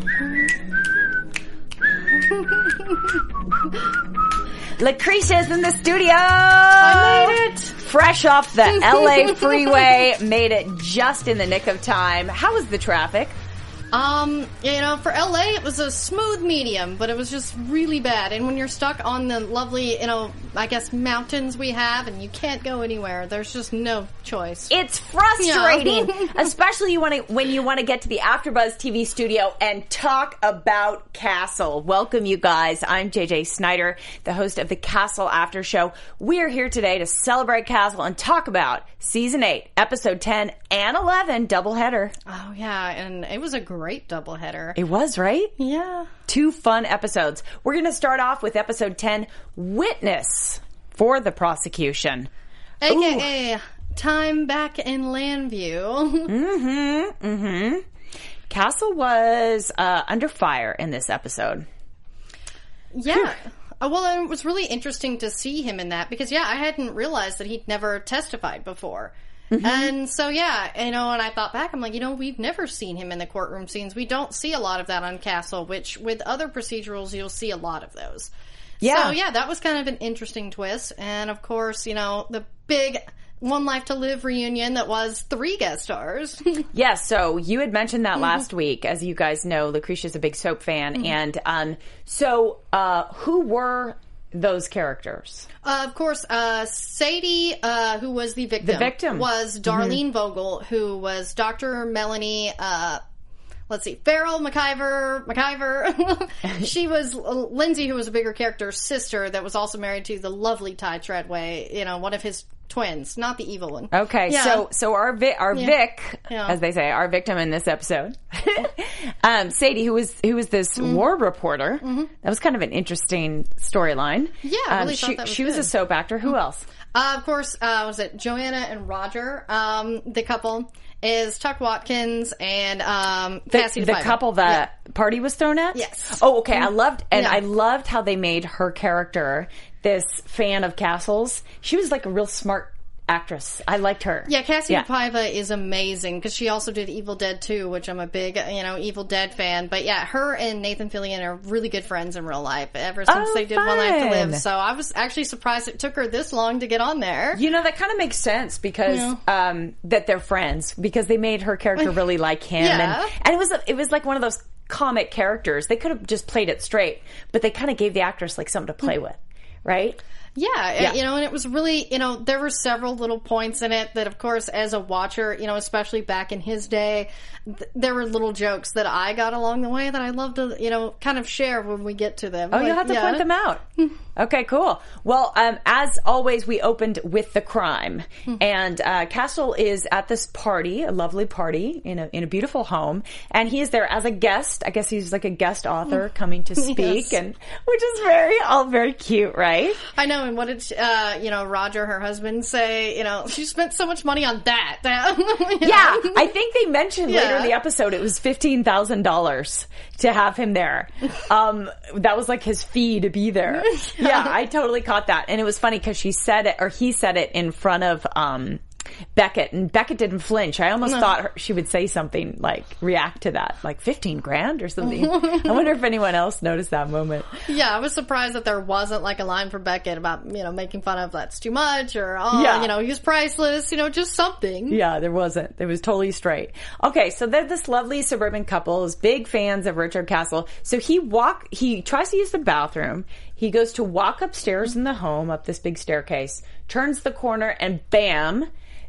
Lucretia's in the studio. I made it. Fresh off the LA freeway, made it just in the nick of time. How was the traffic? Um, you know, for LA, it was a smooth medium, but it was just really bad. And when you're stuck on the lovely, you know, I guess mountains we have, and you can't go anywhere, there's just no choice. It's frustrating, Yeah. especially you want to when you want to get to the AfterBuzz TV studio and talk about Castle. Welcome, you guys. I'm JJ Snyder, the host of the Castle After Show. We're here today to celebrate Castle and talk about season eight, episode ten and eleven, doubleheader. oh yeah, and it was a great doubleheader. It was right. Yeah. two fun episodes. We're going to start off with episode 10, Witness for the prosecution. AKA time back in Landview. Mm-hmm. Castle was uh, under fire in this episode. yeah. Uh, well, it was really interesting to see him in that because, yeah, I hadn't realized that he'd never testified before. And so, yeah, you know, and I thought back, I'm like, you know, we've never seen him in the courtroom scenes. We don't see a lot of that on Castle, which with other procedurals, you'll see a lot of those. Yeah. So, yeah, that was kind of an interesting twist. And of course, you know, the big One Life to Live reunion that was three guest stars. Yes, so you had mentioned that last week. As you guys know, Lucretia's a big soap fan. And um, so uh, who were those characters? Uh, of course, uh, Sadie, uh, who was the victim, The victim. Mm-hmm. was Darlene Vogel, who was Dr. Melanie. Uh, let's see, Farrell McIver. McIver. she was Lindsay, who was a bigger character, sister that was also married to the lovely Ty Treadway. You know, one of his twins, not the evil one. Okay, Yeah. so so our vi- our Vic, Yeah. as they say, our victim in this episode, um, Sadie, who was who was this Mm-hmm. war reporter. That was kind of an interesting storyline. Yeah, I um, really she, thought that was she was a soap actor. Who else? Uh, of course, uh, was it Joanna and Roger? Um, the couple is Tuc Watkins and um, The, Kassie the couple that party was thrown at. Yes. Oh, okay. I loved and Yeah. I loved how they made her character this fan of castles. She was like a real smart actress. I liked her. Yeah, Kassie Yeah. Paiva is amazing because she also did Evil Dead 2, which I'm a big, you know, Evil Dead fan. But yeah, her and Nathan Fillion are really good friends in real life ever since Oh, they did One Life to. Live. So I was actually surprised it took her this long to get on there. You know that kind of makes sense because Yeah. um, that they're friends because they made her character really like him, Yeah. and and it was it was like one of those comic characters. They could have just played it straight, but they kind of gave the actress like something to play with, right? Yeah, Yeah. you know, and it was really, you know, there were several little points in it that, of course, as a watcher, you know, especially back in his day, th- there were little jokes that I got along the way that I love to, you know, kind of share when we get to them. Oh, you'll have to yeah. point them out. okay, cool. Well, um, as always, we opened with the crime, and uh, Castle is at this party, a lovely party in a in a beautiful home, and he is there as a guest. I guess he's like a guest author coming to speak, Yes. and which is very all very cute, right? I know, and what did she, uh, you know Roger, her husband, say? You know, she spent so much money on that. Yeah, know? I think they mentioned later in the episode it was fifteen thousand dollars to have him there. Um, that was like his fee to be there. yeah. I totally caught that, and it was funny because she said it or he said it in front of um Beckett, and Beckett didn't flinch. I almost thought her, she would say something like react to that, like fifteen grand or something. I wonder if anyone else noticed that moment. Yeah, I was surprised that there wasn't like a line for Beckett about, you know, making fun of that's too much or, oh, Yeah. you know, he's priceless, you know, just something. Yeah, there wasn't. It was totally straight. Okay, so they're this lovely suburban couple, is big fans of Richard Castle. So he walk he tries to use the bathroom. He goes to walk upstairs in the home, up this big staircase, turns the corner, and bam,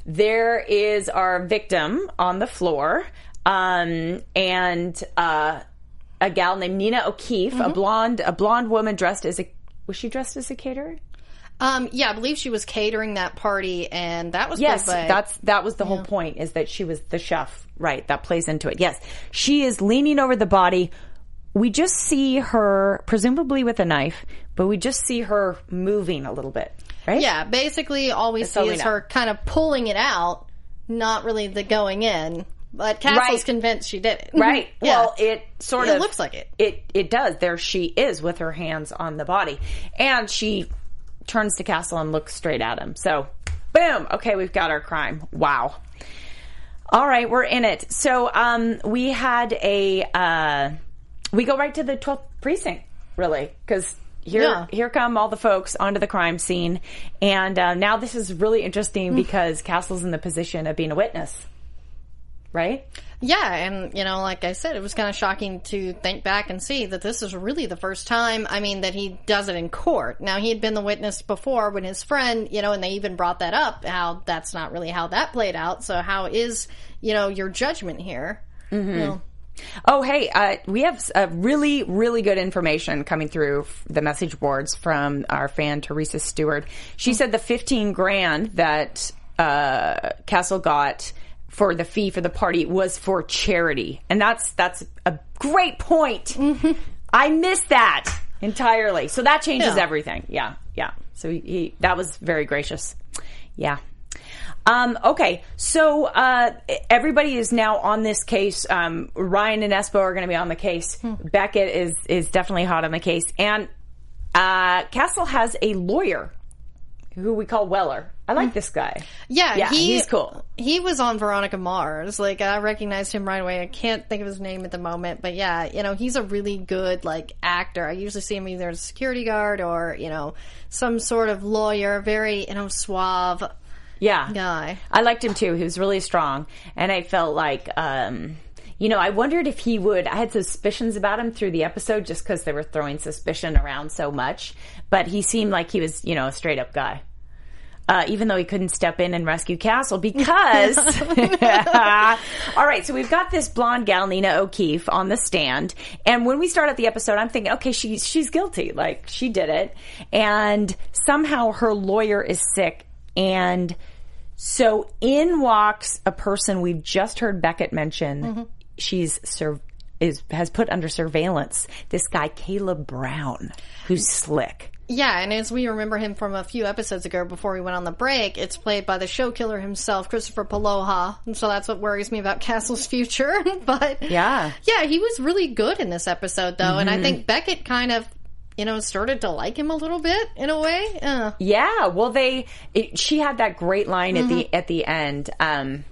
there is our victim on the floor. Um, and uh, a gal named Nina O'Keefe, a blonde, a blonde woman dressed as a was she dressed as a caterer? Um, yeah, I believe she was catering that party and that was Yes, by- that's that was the whole point is that she was the chef, right? That plays into it. Yes, she is leaning over the body. We just see her, presumably with a knife, but we just see her moving a little bit, right? Yeah, basically all we see all we is know. her kind of pulling it out, not really the going in. But Castle's Right. convinced she did it. Right. Yeah. Well, it sort It of looks like it. It it does. There she is with her hands on the body, and she turns to Castle and looks straight at him. So, boom. Okay, we've got our crime. Wow. All right, we're in it. So, um, we had a uh, we go right to the 12th precinct, really, because. Here, Yeah. here come all the folks onto the crime scene, and uh, now this is really interesting because Castle's in the position of being a witness, right? Yeah, and you know, like I said, it was kind of shocking to think back and see that this is really the first time. I mean, that he does it in court. Now he had been the witness before when his friend, you know, and they even brought that up. How that's not really how that played out. So how is you know your judgment here? Mm-hmm. You know, Oh, hey, uh, we have uh, really, really good information coming through the message boards from our fan Teresa Stewart. She said the fifteen grand that uh, Castle got for the fee for the party was for charity, and that's that's a great point. I missed that entirely, so that changes Yeah. everything. Yeah, yeah. So he, he that was very gracious. Yeah. Um, okay, so uh, everybody is now on this case. Um, Ryan and Espo are going to be on the case. Beckett is is definitely hot on the case, and uh, Castle has a lawyer who we call Weller. I like this guy. yeah, Yeah, he, he's cool. He was on Veronica Mars. Like I recognized him right away. I can't think of his name at the moment, but yeah, you know, he's a really good like actor. I usually see him either as a security guard or you know some sort of lawyer. Very you know suave Yeah, guy. I liked him too. He was really strong, and I felt like, um, you know, I wondered if he would. I had suspicions about him through the episode just because they were throwing suspicion around so much, but he seemed like he was, you know, a straight up guy. Uh, even though he couldn't step in and rescue Castle because. All right, so we've got this blonde gal, Nina O'Keefe, on the stand. And when we start at the episode, I'm thinking, okay, she's, she's guilty. Like, she did it. And somehow her lawyer is sick. And so in walks a person we've just heard Beckett mention. She's sur- is has put under surveillance this guy Caleb Brown, who's slick. Yeah, and as we remember him from a few episodes ago before we went on the break, it's played by the show killer himself, Christopher Polaha. And so that's what worries me about Castle's future. but Yeah. Yeah, he was really good in this episode though, and I mm-hmm. think Beckett kind of you know, started to like him a little bit in a way. Uh, Yeah, well, they it, she had that great line at the at the end. Um,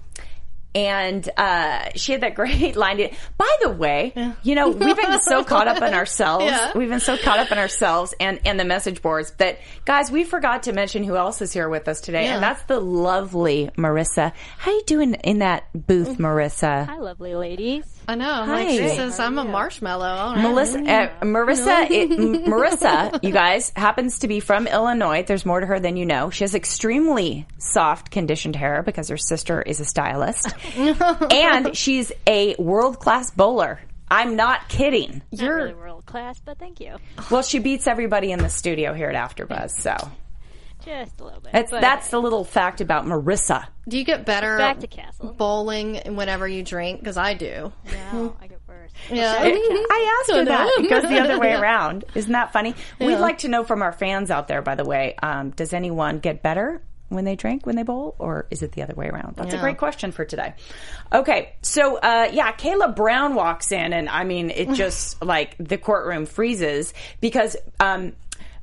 and uh, she had that great line. By the way, you know we've been so caught up in ourselves. Yeah. We've been so caught up in ourselves and and the message boards that guys, we forgot to mention who else is here with us today, Yeah. and that's the lovely Marissa. How you doing in that booth, Marissa? Hi, lovely ladies. I know. Hi. Like she says, I'm a marshmallow. All right. Melissa, uh, Marissa, it, Marissa, you guys, happens to be from Illinois. There's more to her than you know. She has extremely soft conditioned hair because her sister is a stylist, and she's a world class bowler. I'm not kidding. Not really world class, but thank you. Well, she beats everybody in the studio here at AfterBuzz. So Just a little bit. that's but that's the little fact about Marissa. Do you get better back to castle. bowling whenever you drink? Because I do. No, I get worse. Yeah. I asked her that. know. It goes the other way around. Isn't that funny? We'd like to know from our fans out there, by the way, um, does anyone get better when they drink, when they bowl, or is it the other way around? That's a great question for today. Okay, so uh, yeah, Caleb Brown walks in, and I mean, it just like the courtroom freezes because um,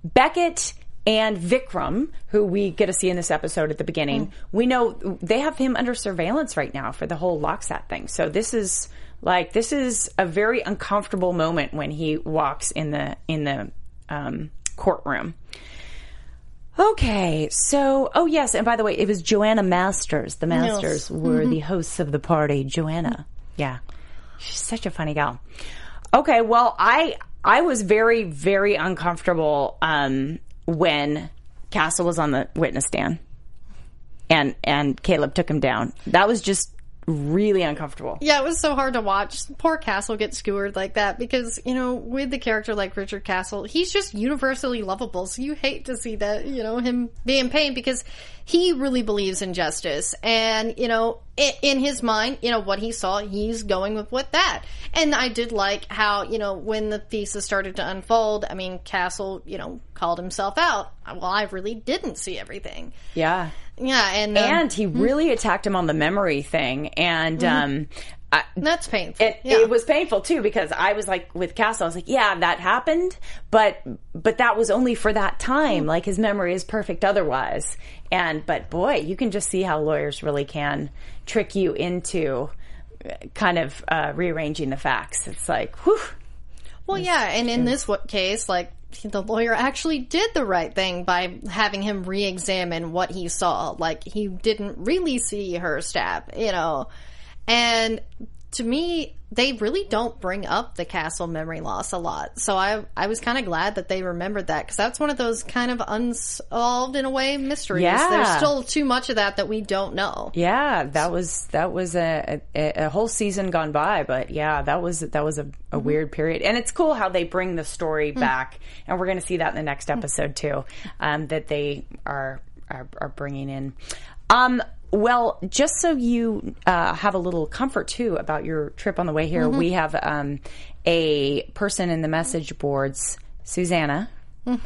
Beckett and Vikram, who we get to see in this episode at the beginning. We know they have him under surveillance right now for the whole LokSat thing. So this is like this is a very uncomfortable moment when he walks in the in the um, courtroom. Okay, so oh yes, and by the way, it was Joanna Masters. The Masters were the hosts of the party. Joanna, yeah, she's such a funny gal. Okay, well, I I was very very uncomfortable um, when Castle was on the witness stand, and and Caleb took him down. That was just really uncomfortable. Yeah, it was so hard to watch. Poor Castle get skewered like that because, you know, with the character like Richard Castle, he's just universally lovable. So you hate to see that, you know, him be in pain because he really believes in justice. And, you know, in his mind, you know, what he saw, he's going with what that. And I did like how, you know, when the thesis started to unfold, I mean, Castle, you know, called himself out. Well, I really didn't see everything. Yeah. Yeah, and, um, And he really attacked him on the memory thing, and um, I, that's painful. it, yeah. it was painful too because I was like with Castle, I was like, yeah, that happened, but but that was only for that time. Like his memory is perfect otherwise. And but boy, you can just see how lawyers really can trick you into uh, kind of uh, rearranging the facts. It's like, whew. Well, yeah, and in this case, like the lawyer actually did the right thing by having him re-examine what he saw. Like he didn't really see her stab, you know. And to me, they really don't bring up the castle memory loss a lot. So I I was kind of glad that they remembered that because that's one of those kind of unsolved in a way mysteries. Yeah. There's still too much of that that we don't know. Yeah, that was that was a, a a whole season gone by, but yeah, that was that was a, a weird period, and it's cool how they bring the story back, and we're going to see that in the next episode too, um, that they are, are are bringing in. Um, well, just so you uh, have a little comfort too about your trip on the way here, we have um, a person in the message boards, Susanna,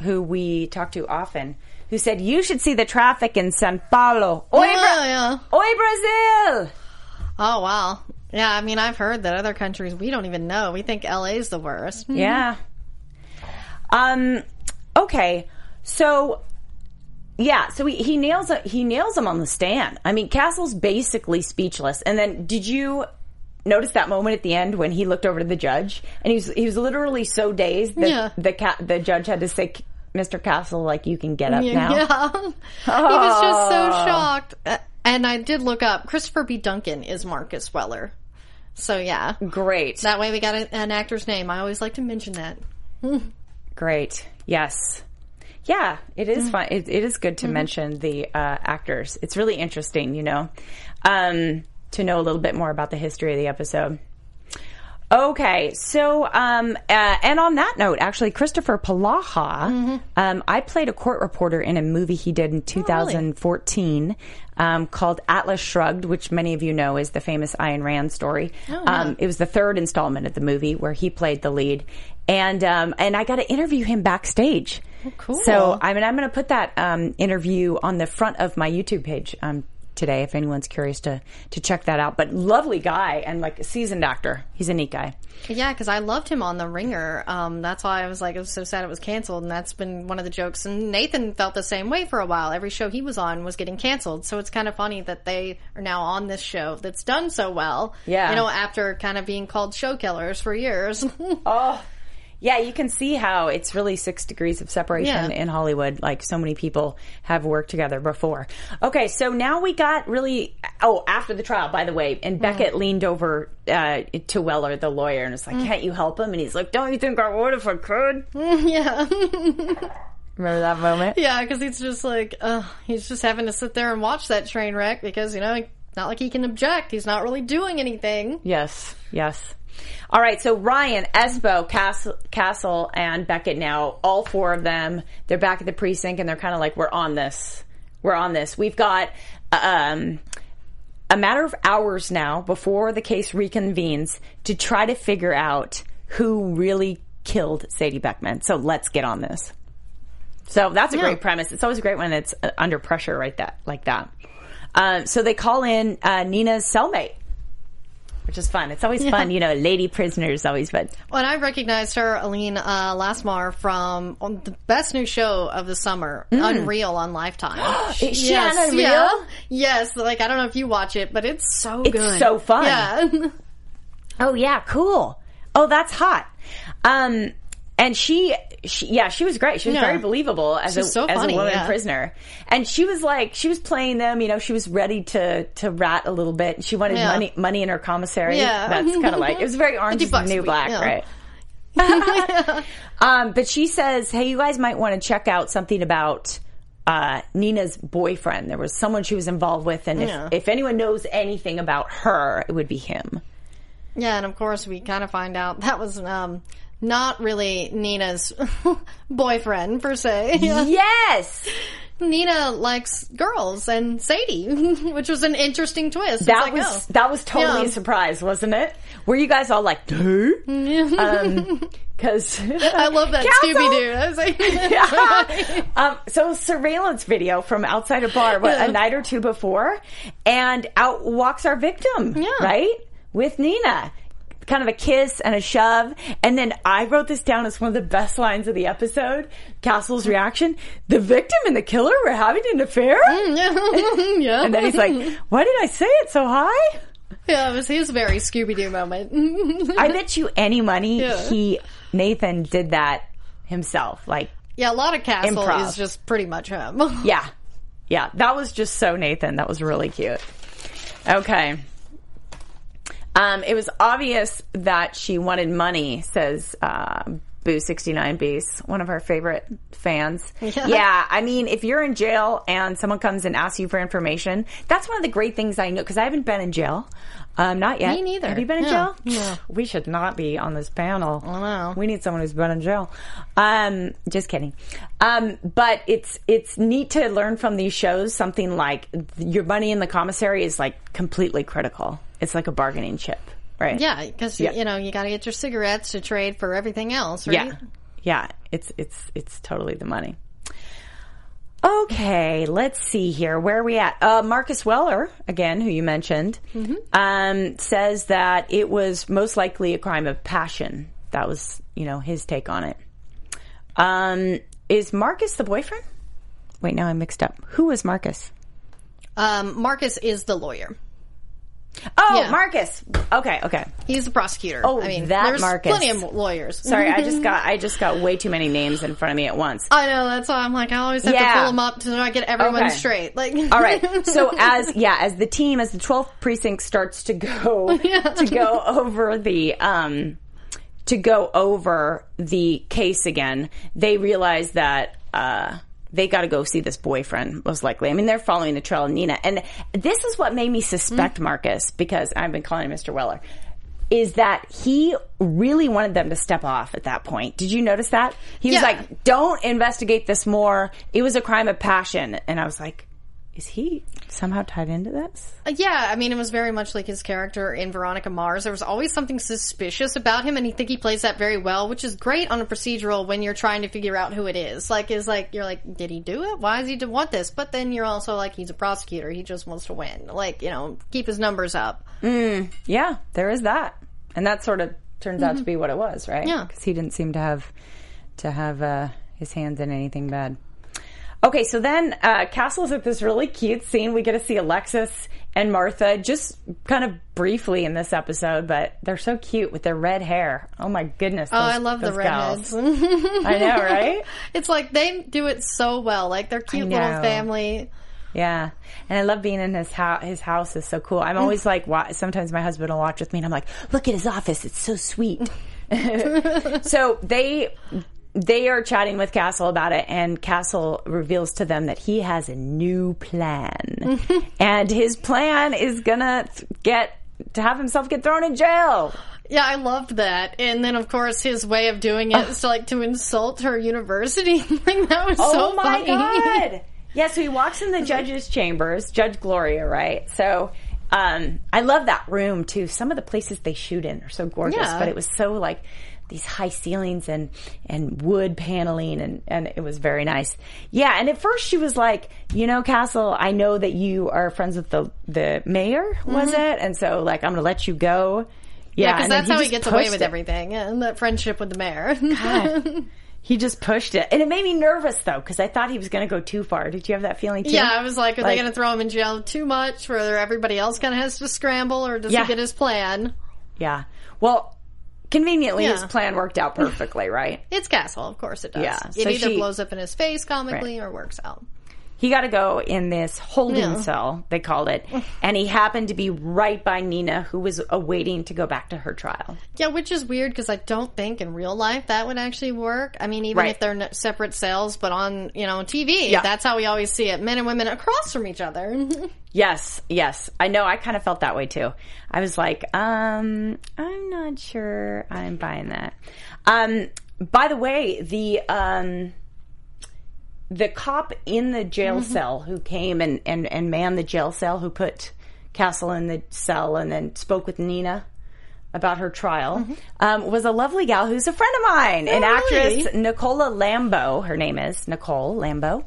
who we talk to often, who said you should see the traffic in San Paulo. Oi, Yeah, Bra- yeah. Oi, Brazil! Oh wow. Yeah, I mean, I've heard that other countries we don't even know. We think LA's the worst. Yeah. Um. Okay. So. Yeah. So he, he nails. He nails him on the stand. I mean, Castle's basically speechless. And then, did you notice that moment at the end when he looked over to the judge and he was he was literally so dazed that Yeah. the cat the judge had to say, "Mr. Castle, like you can get up now." Yeah. he was just so shocked. Uh, And I did look up Christopher B. Duncan is Marcus Weller. So yeah. Great. That way we got an actor's name. I always like to mention that. Great. Yes. Yeah, it is fun. It, it is good to mention the uh, actors. It's really interesting, you know, um, to know a little bit more about the history of the episode. Okay, so um, uh, and on that note, actually, Christopher Polaha, um, I played a court reporter in a movie he did in 2014 um, called Atlas Shrugged, which many of you know is the famous Ayn Rand story. um, it was the third installment of the movie where he played the lead, and um, and I got to interview him backstage. Cool. So I mean, I'm going to put that um, interview on the front of my YouTube page. Um, today if anyone's curious to to check that out but lovely guy and like a seasoned actor he's a neat guy Yeah, because I loved him on The Ringer. Um, that's why I was like, it was so sad it was canceled, and that's been one of the jokes. And Nathan felt the same way for a while. Every show he was on was getting canceled, so it's kind of funny that they are now on this show that's done so well. Yeah. you know, after kind of being called show killers for years. Oh, yeah, you can see how it's really six degrees of separation Yeah. in Hollywood. Like so many people have worked together before. Okay, so now we got really. Oh, after the trial, by the way, and Beckett leaned over uh, to Weller, the lawyer, and was like, "Can't you help him?" And he's like, "Don't you think I would if I could?" yeah, Remember that moment? yeah, because he's just like, uh, he's just having to sit there and watch that train wreck because you know, not like he can object. He's not really doing anything. Yes, yes. All right, so Ryan, Espo, Castle, Castle, and Beckett now, all four of them, they're back at the precinct and they're kind of like, we're on this. We're on this. We've got um, a matter of hours now before the case reconvenes to try to figure out who really killed Sadie Beckman. So let's get on this. So that's a Yeah. great premise. It's always a great when it's uh, under pressure, right? That like that. Uh, so they call in uh, Nina's cellmate, which is fun. It's always fun, you know. Lady prisoners always fun. When I recognized her, Aline uh, Lasmar, from on the best new show of the summer, Unreal on Lifetime. Mm. Is she on Unreal? yeah. Yes, like I don't know if you watch it, but it's so It's good. so fun. Yeah. Oh yeah, cool. Oh, that's hot. Um, and she, she, yeah, she was great. She was Yeah. very believable as a She's so as a woman yeah. prisoner. And she was like, she was playing them. You know, she was ready to to rat a little bit. She wanted Yeah. money money in her commissary. Yeah. that's kind of like it was very Orange 50 is New Black, right? um, but she says, hey, you guys might want to check out something about. Uh, Nina's boyfriend. There was someone she was involved with, and if, if anyone knows anything about her, it would be him. Yeah, and of course we kind of find out that was um, not really Nina's boyfriend per se. Yes, Nina likes girls and Sadie, which was an interesting twist. That like, was oh. that was totally Yeah. a surprise, wasn't it? Were you guys all like, "Dude," because I love that! Scooby Doo. I was like, um, so surveillance video from outside a bar what, a night or two before, and out walks our victim, Yeah. right, with Nina. Kind of a kiss and a shove, and then I wrote this down as one of the best lines of the episode. Castle's reaction: "The victim and the killer were having an affair," mm, yeah, and then he's like, "Why did I say it so high?" yeah, it was his very Scooby Doo moment. I bet you any money Yeah. he Nathan did that himself. Like, yeah, a lot of Castle Improv. is just pretty much him. yeah, yeah, that was just so Nathan. That was really cute. Okay. Um, it was obvious that she wanted money, says uh, Boo sixty nine Beast, one of our favorite fans. Yeah. I mean, if you're in jail and someone comes and asks you for information, that's one of the great things I know because I haven't been in jail. Um, not yet. Me neither. Have you been in Yeah. jail? We should not be on this panel. I know. We need someone who's been in jail. Um, just kidding. Um, but it's it's neat to learn from these shows something like your money in the commissary is like completely critical. It's like a bargaining chip, right? yeah, because Yeah. you know you got to get your cigarettes to trade for everything else, right? Yeah. Yeah. It's it's it's totally the money. Okay, let's see here. Where are we at? Uh, Marcus Weller, again, who you mentioned, um, says that it was most likely a crime of passion. That was, you know, his take on it. Um, is Marcus the boyfriend? Wait, now I'm mixed up. Who was Marcus? Um, Marcus is the lawyer. Oh, Yeah. Marcus. Okay, okay. He's the prosecutor. Oh, I mean, that there's Marcus. plenty of lawyers. Sorry, I just got I just got way too many names in front of me at once. I know. That's why I'm like, I always have Yeah. to pull them up so I get everyone Okay. straight. Like, All right. So as yeah, as the team, as the 12th precinct starts to go to go over the um to go over the case again, they realize that uh they got to go see this boyfriend, most likely. I mean, they're following the trail of Nina. And this is what made me suspect mm. Marcus, because I've been calling him Mr. Weller, is that he really wanted them to step off at that point. Did you notice that? He was Yeah. like, don't investigate this more. It was a crime of passion. And I was like, is he somehow tied into this? Uh, yeah, I mean, it was very much like his character in Veronica Mars. There was always something suspicious about him, and I think he plays that very well, which is great on a procedural when you're trying to figure out who it is. Like, is like you're like, did he do it? Why does he want this? But then you're also like, he's a prosecutor. He just wants to win. Like, you know, keep his numbers up. Mm. Yeah, there is that. And that sort of turns out to mm-hmm. be what it was, right? Yeah. Because he didn't seem to have to have uh, his hands in anything bad. Okay, so then uh, Castle's at this really cute scene. We get to see Alexis and Martha just kind of briefly in this episode, but they're so cute with their red hair. Oh my goodness! Oh, I love the redheads. I know, right? it's like they do it so well. Like they're cute little family. Yeah, and I love being in his house. His house is so cool. I'm always like, wa- sometimes my husband will watch with me, and I'm like, look at his office. It's so sweet. so they they are chatting with Castle about it, and Castle reveals to them that he has a new plan, and his plan is gonna th- get to have himself get thrown in jail. Yeah, I loved that. And then, of course, his way of doing it is to like to insult her university. like that was Oh so my funny. god! Yeah, so he walks in the judge's chambers, Judge Gloria, right? So um, I love that room too. Some of the places they shoot in are so gorgeous, Yeah. but it was so like these high ceilings and and wood paneling and and it was very nice. Yeah, and at first she was like, you know, Castle, I know that you are friends with the the mayor, was mm-hmm. it? And so like I'm gonna let you go. Yeah, because then that's how he gets away with it. everything. And that friendship with the mayor. God. He just pushed it, and it made me nervous though because I thought he was going to go too far. Did you have that feeling too? Yeah, I was like, are Like- they going to throw him in jail too much where everybody else kind of has to scramble or does Yeah. he get his plan? yeah. Well, conveniently, his plan worked out perfectly, right? It's Castle, of course it does. Yeah, It so either she- blows up in his face comically or works out. He got to go in this holding cell, they called it, and he happened to be right by Nina, who was awaiting to go back to her trial. Yeah, which is weird because I don't think in real life that would actually work. I mean, even Right. if they're separate cells, but on you know TV, Yeah. that's how we always see it: men and women across from each other. Yes, yes. I know I kind of felt that way too. I was like, um, I'm not sure I'm buying that. Um, by the way, the um the cop in the jail cell who came and, and, and manned the jail cell who put Castle in the cell and then spoke with Nina about her trial um, was a lovely gal who's a friend of mine, an really? actress, Nicola Lambo. Her name is Nicole Lambo.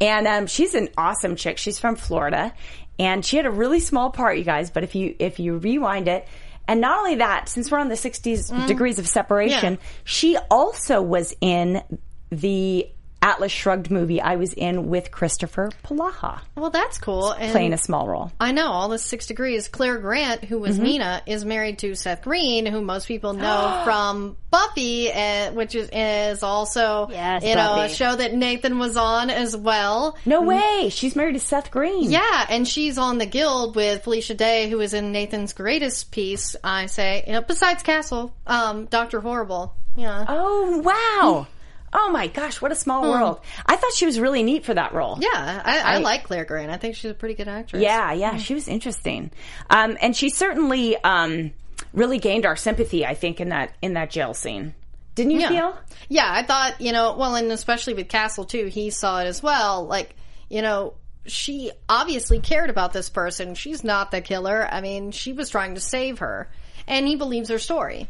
And um, she's an awesome chick. She's from Florida. And she had a really small part, you guys, but if you if you rewind it, and not only that, since we're on the 60s degrees of separation, Yeah. she also was in the Atlas Shrugged movie I was in with Christopher Polaha, well, that's cool. And playing a small role. I know all the six degrees. Clare Grant, who was Mm-hmm. Nina, is married to Seth Green, who most people know from Buffy, uh, which is, is also Yes, you know a show that Nathan was on as well. No way. She's married to Seth Green. Yeah, and she's on the guild with Felicia Day, who is in Nathan's greatest piece. I say, you know, besides Castle, um, Doctor Horrible. Yeah, Oh, wow. Oh my gosh, what a small world. I thought she was really neat for that role. yeah, I, I, I- like Clare Grant. I think she's a pretty good actress. Yeah, yeah, she was interesting. Um, and she certainly um, really gained our sympathy, I think, in that in that jail scene. Didn't you Yeah. feel? Yeah, I thought, you know, well, and especially with Castle too, he saw it as well. Like, you know, she obviously cared about this person. She's not the killer. I mean, she was trying to save her. And he believes her story.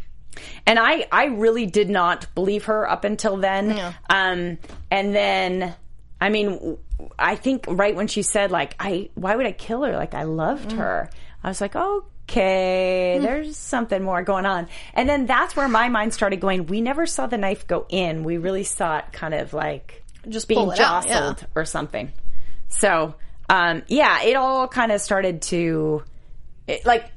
And I, I really did not believe her up until then. Yeah. Um, and then, I mean, I think right when she said, like, I, why would I kill her? Like, I loved her. I was like, okay, there's something more going on. And then that's where my mind started going. We never saw the knife go in. We really saw it kind of like Just being out, jostled yeah. or something. So, um, yeah, it all kind of started to, it, like,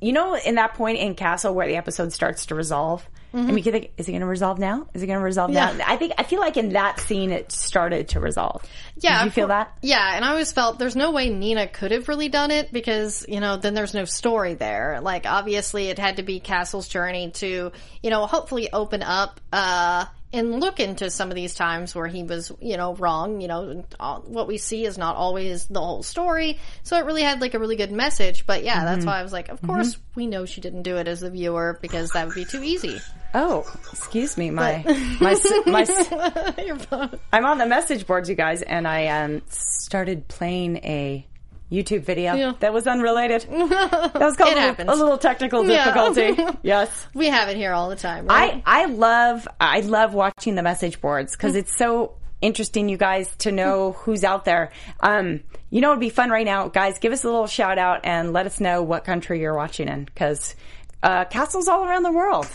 you know, in that point in Castle where the episode starts to resolve. I mean, you think, is it going to resolve now? Is it going to resolve Mm-hmm. Yeah. now? I think I feel like in that scene it started to resolve. Yeah. Did you feel that? Yeah, and I always felt there's no way Nina could have really done it because, you know, then there's no story there. Like, obviously it had to be Castle's journey to, you know, hopefully open up, uh, and look into some of these times where he was, you know, wrong. You know, what we see is not always the whole story. So it really had like a really good message. But yeah, that's Mm-hmm. why I was like, of course we know she didn't do it as the viewer because that would be too easy. Oh, excuse me, my my s- my. s- You're. I'm on the message boards, you guys, and I um started playing a YouTube video Yeah. that was unrelated. That was called a, little, a little technical Yeah. difficulty. yes. we have it here all the time, right? I, I love I love watching the message boards because it's so interesting, you guys, to know who's out there. Um, you know, it'd be fun right now, guys. Give us a little shout out and let us know what country you're watching in because uh, castles all around the world.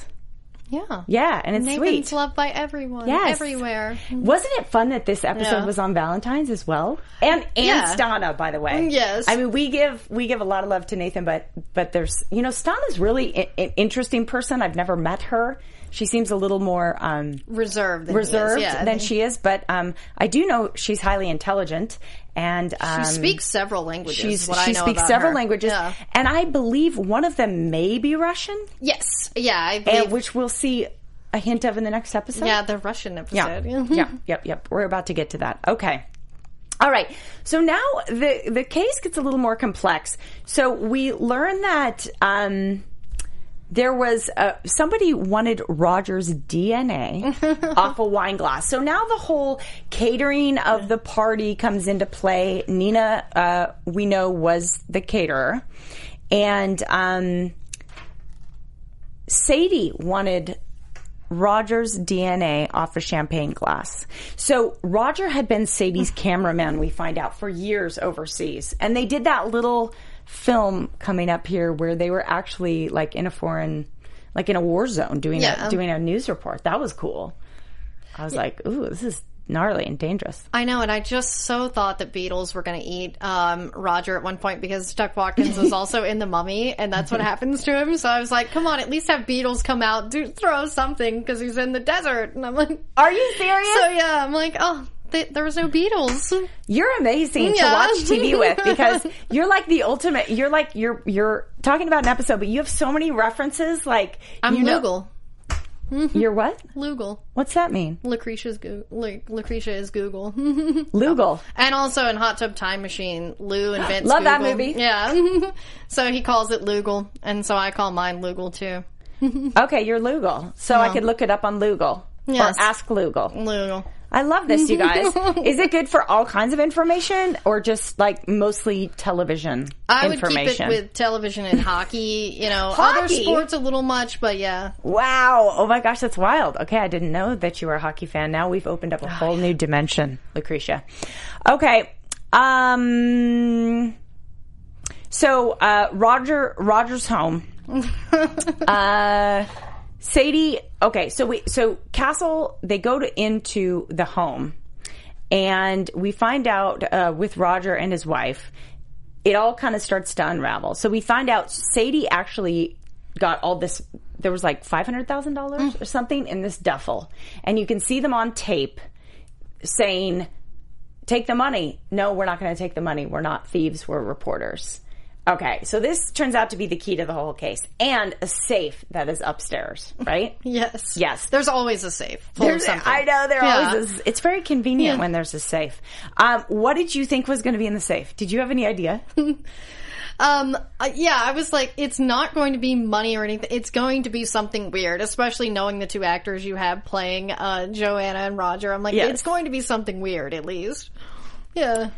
Yeah. Yeah, and it's sweet. Nathan's sweet. loved by everyone. Yes. Everywhere. Wasn't it fun that this episode Yeah. was on Valentine's as well? And and Yeah. Stana, by the way. Yes. I mean, we give we give a lot of love to Nathan, but but there's you know Stana's really an interesting person. I've never met her. She seems a little more um, Reserved. Than reserved yeah. than she is, but um, I do know she's highly intelligent and um, She speaks several languages. She's, what I she speaks several her. languages, Yeah. and I believe one of them may be Russian, Yes. Yeah. I believe. and which we'll see a hint of in the next episode. yeah, the Russian Yeah. episode. yeah. Yep. Yep. We're about to get to that. Okay. All right. So now the the case gets a little more complex. So we learn that um, there was uh, somebody wanted Roger's DNA off a wine glass. So now the whole catering of the party comes into play. Nina, uh, we know, was the caterer, and um, Sadie wanted Roger's DNA off a champagne glass. So Roger had been Sadie's cameraman, we find out, for years overseas. And they did that little film coming up here where they were actually like in a foreign, like in a war zone doing Yeah. a, doing a news report. That was cool. I was like, ooh, this is gnarly and dangerous. I know, and I just so thought that beetles were going to eat um, Roger at one point because Tuc Watkins was also in the Mummy, and that's what happens to him. So I was like, "Come on, at least have beetles come out, do throw something because he's in the desert." And I'm like, Are you serious? "So yeah," I'm like, "Oh, th- there was no beetles. You're amazing to watch TV with because you're like the ultimate. You're like you're you're talking about an episode, but you have so many references. Like I'm you know- Lougle. Mm-hmm. You're what? Lougle. What's that mean? Lucretia's Go- Lu- Lucretia is Google. Lougle. And also in Hot Tub Time Machine, Lou invents Love that movie. Yeah. so he calls it Lougle, and so I call mine Lougle too. Okay, you're Lougle. So I could look it up on Lougle Yes. or ask Lougle. Lougle. I love this, you guys. Is it good for all kinds of information or just like mostly television I would keep information? it with television and hockey. You know, Hockey? other sports a little much, but yeah. Wow. Oh my gosh, that's wild. Okay, I didn't know that you were a hockey fan. Now we've opened up a whole new dimension, Lucretia. Okay. Um so uh Roger Roger's home. uh Sadie okay, so we so Castle they go to into the home and we find out uh, with Roger and his wife it all kind of starts to unravel. So we find out Sadie actually got all this. There was like five hundred thousand dollars or something in this duffel, and you can see them on tape saying, "Take the money." No, we're not going to take the money. We're not thieves. We're reporters. Okay, so this turns out to be the key to the whole case, and a safe that is upstairs, right? Yes. Yes. There's always a safe full There's- of something. I know there Yeah. always is. It's very convenient Yeah. when there's a safe. Um, what did you think was going to be in the safe? Did you have any idea? Um, uh, yeah, I was like, it's not going to be money or anything. It's going to be something weird, especially knowing the two actors you have playing, uh, Joanna and Roger. I'm like, Yes. it's going to be something weird at least. Yeah.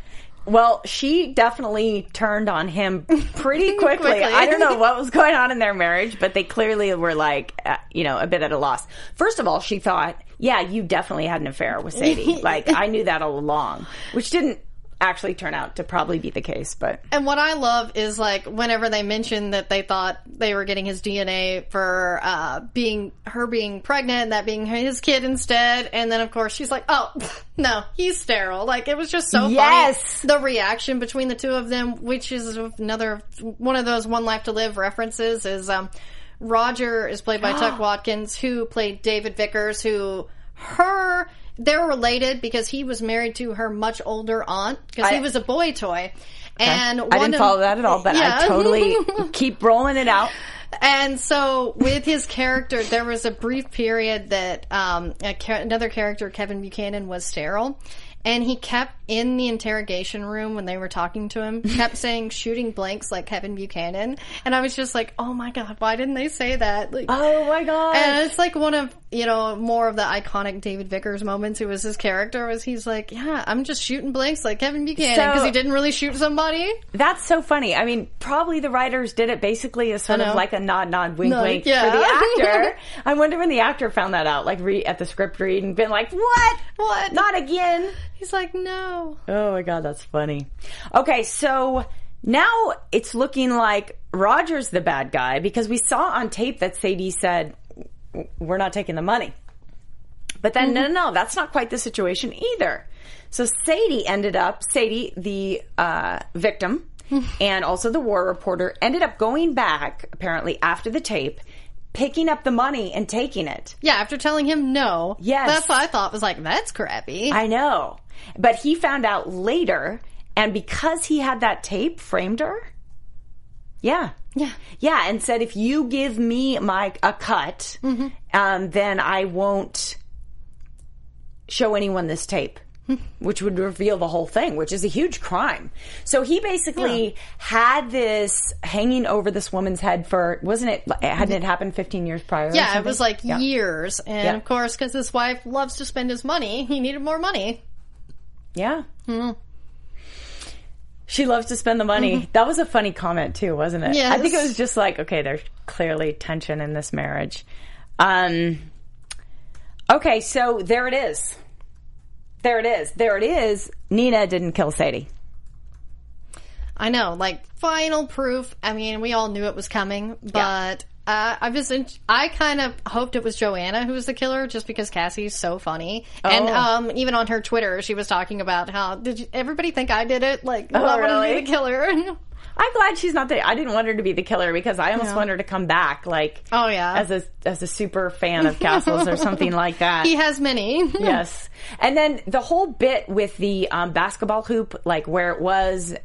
Well, she definitely turned on him pretty quickly. Quickly. I don't know what was going on in their marriage, but they clearly were like, uh, you know, a bit at a loss. First of all, she thought, yeah, you definitely had an affair with Sadie. like, I knew that all along, which didn't actually turn out to probably be the case, but And what I love is like whenever they mention that they thought they were getting his DNA for uh, being her being pregnant and that being his kid instead, and then of course she's like, "Oh, no, he's sterile." Like it was just so Yes. funny the reaction between the two of them, which is another one of those "One Life to Live" references. Is um, Roger is played by Tuc Watkins, who played David Vickers, who her. They're related because he was married to her much older aunt because he was a boy toy. And I didn't of- follow that at all, but Yeah. I totally keep rolling it out. And so with his character, there was a brief period that um, a another character, Kevin Buchanan, was sterile. And he kept in the interrogation room when they were talking to him, kept saying shooting blanks like Kevin Buchanan. And I was just like, oh my God, why didn't they say that? Like, Oh my god. and it's like one of, you know, more of the iconic David Vickers moments who was his character was he's like, yeah, I'm just shooting blanks like Kevin Buchanan So- because he didn't really shoot somebody. That's so funny. I mean, probably the writers did it basically as sort of like a nod, nod, wink, wink yeah. for the actor. I wonder when the actor found that out, like re- at the script read and been like, "What? What? Not again." He's like, no. Oh my god, that's funny. Okay, so now it's looking like Roger's the bad guy because we saw on tape that Sadie said, "We're not taking the money." But then, no, no, no, that's not quite the situation either. So Sadie ended up, Sadie, the uh, victim, and also the war reporter, ended up going back, apparently, after the tape, picking up the money and taking it. Yeah, after telling him no. Yes. That's what I thought was like, that's crappy. I know. But he found out later, and because he had that tape, framed her. Yeah. yeah. Yeah, and said if you give me my a cut, um, then I won't show anyone this tape. Which would reveal the whole thing, which is a huge crime. So he basically had this hanging over this woman's head for wasn't it? Hadn't it happened 15 years prior? or Yeah, it was like Yeah. years. And Yeah. of course, because his wife loves to spend his money, he needed more money. Yeah. She loves to spend the money. That was a funny comment too, wasn't it? Yes. I think it was just like, okay, there's clearly tension in this marriage. Um, Okay, so there it is. There it is. There it is. Nina didn't kill Sadie. I know, like final proof. I mean, we all knew it was coming, but uh, I was in, I kind of hoped it was Joanna who was the killer, just because Kassie's so funny. And Oh. um, even on her Twitter, she was talking about how did you, everybody think I did it? Like, Oh, I wanted to be the killer. I'm glad she's not there. I didn't want her to be the killer because I almost want her to come back, like Oh, yeah. as a as a super fan of castles or something like that. he has many. yes, and then the whole bit with the um, basketball hoop, like where it was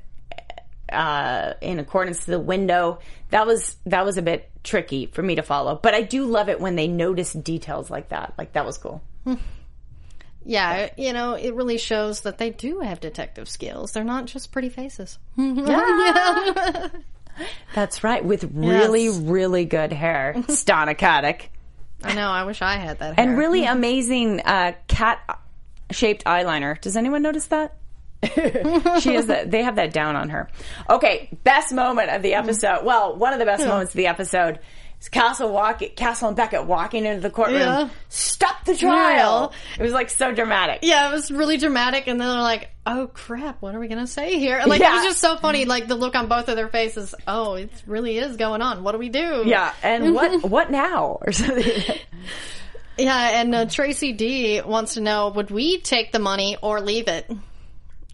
uh, in accordance to the window, that was that was a bit tricky for me to follow. But I do love it when they notice details like that. Like that was cool. Yeah, you know, it really shows that they do have detective skills. They're not just pretty faces. yeah. That's right, with really Yes. really good hair, Stana Katic. I know. I wish I had that. Hair. and really amazing uh, cat shaped eyeliner. Does anyone notice that? she is that. They have that down on her. Okay, best moment of the episode. Well, one of the best moments of the episode is Castle walk, Castle and Beckett walking into the courtroom. Yeah. Stop the trial. It was like so dramatic. yeah, it was really dramatic, and then they're like, "Oh crap, what are we gonna say here?" Like it was just so funny. Like the look on both of their faces. Oh, it really is going on. What do we do? Yeah, and what what now or something? yeah. And uh, Tracy D wants to know: Would we take the money or leave it?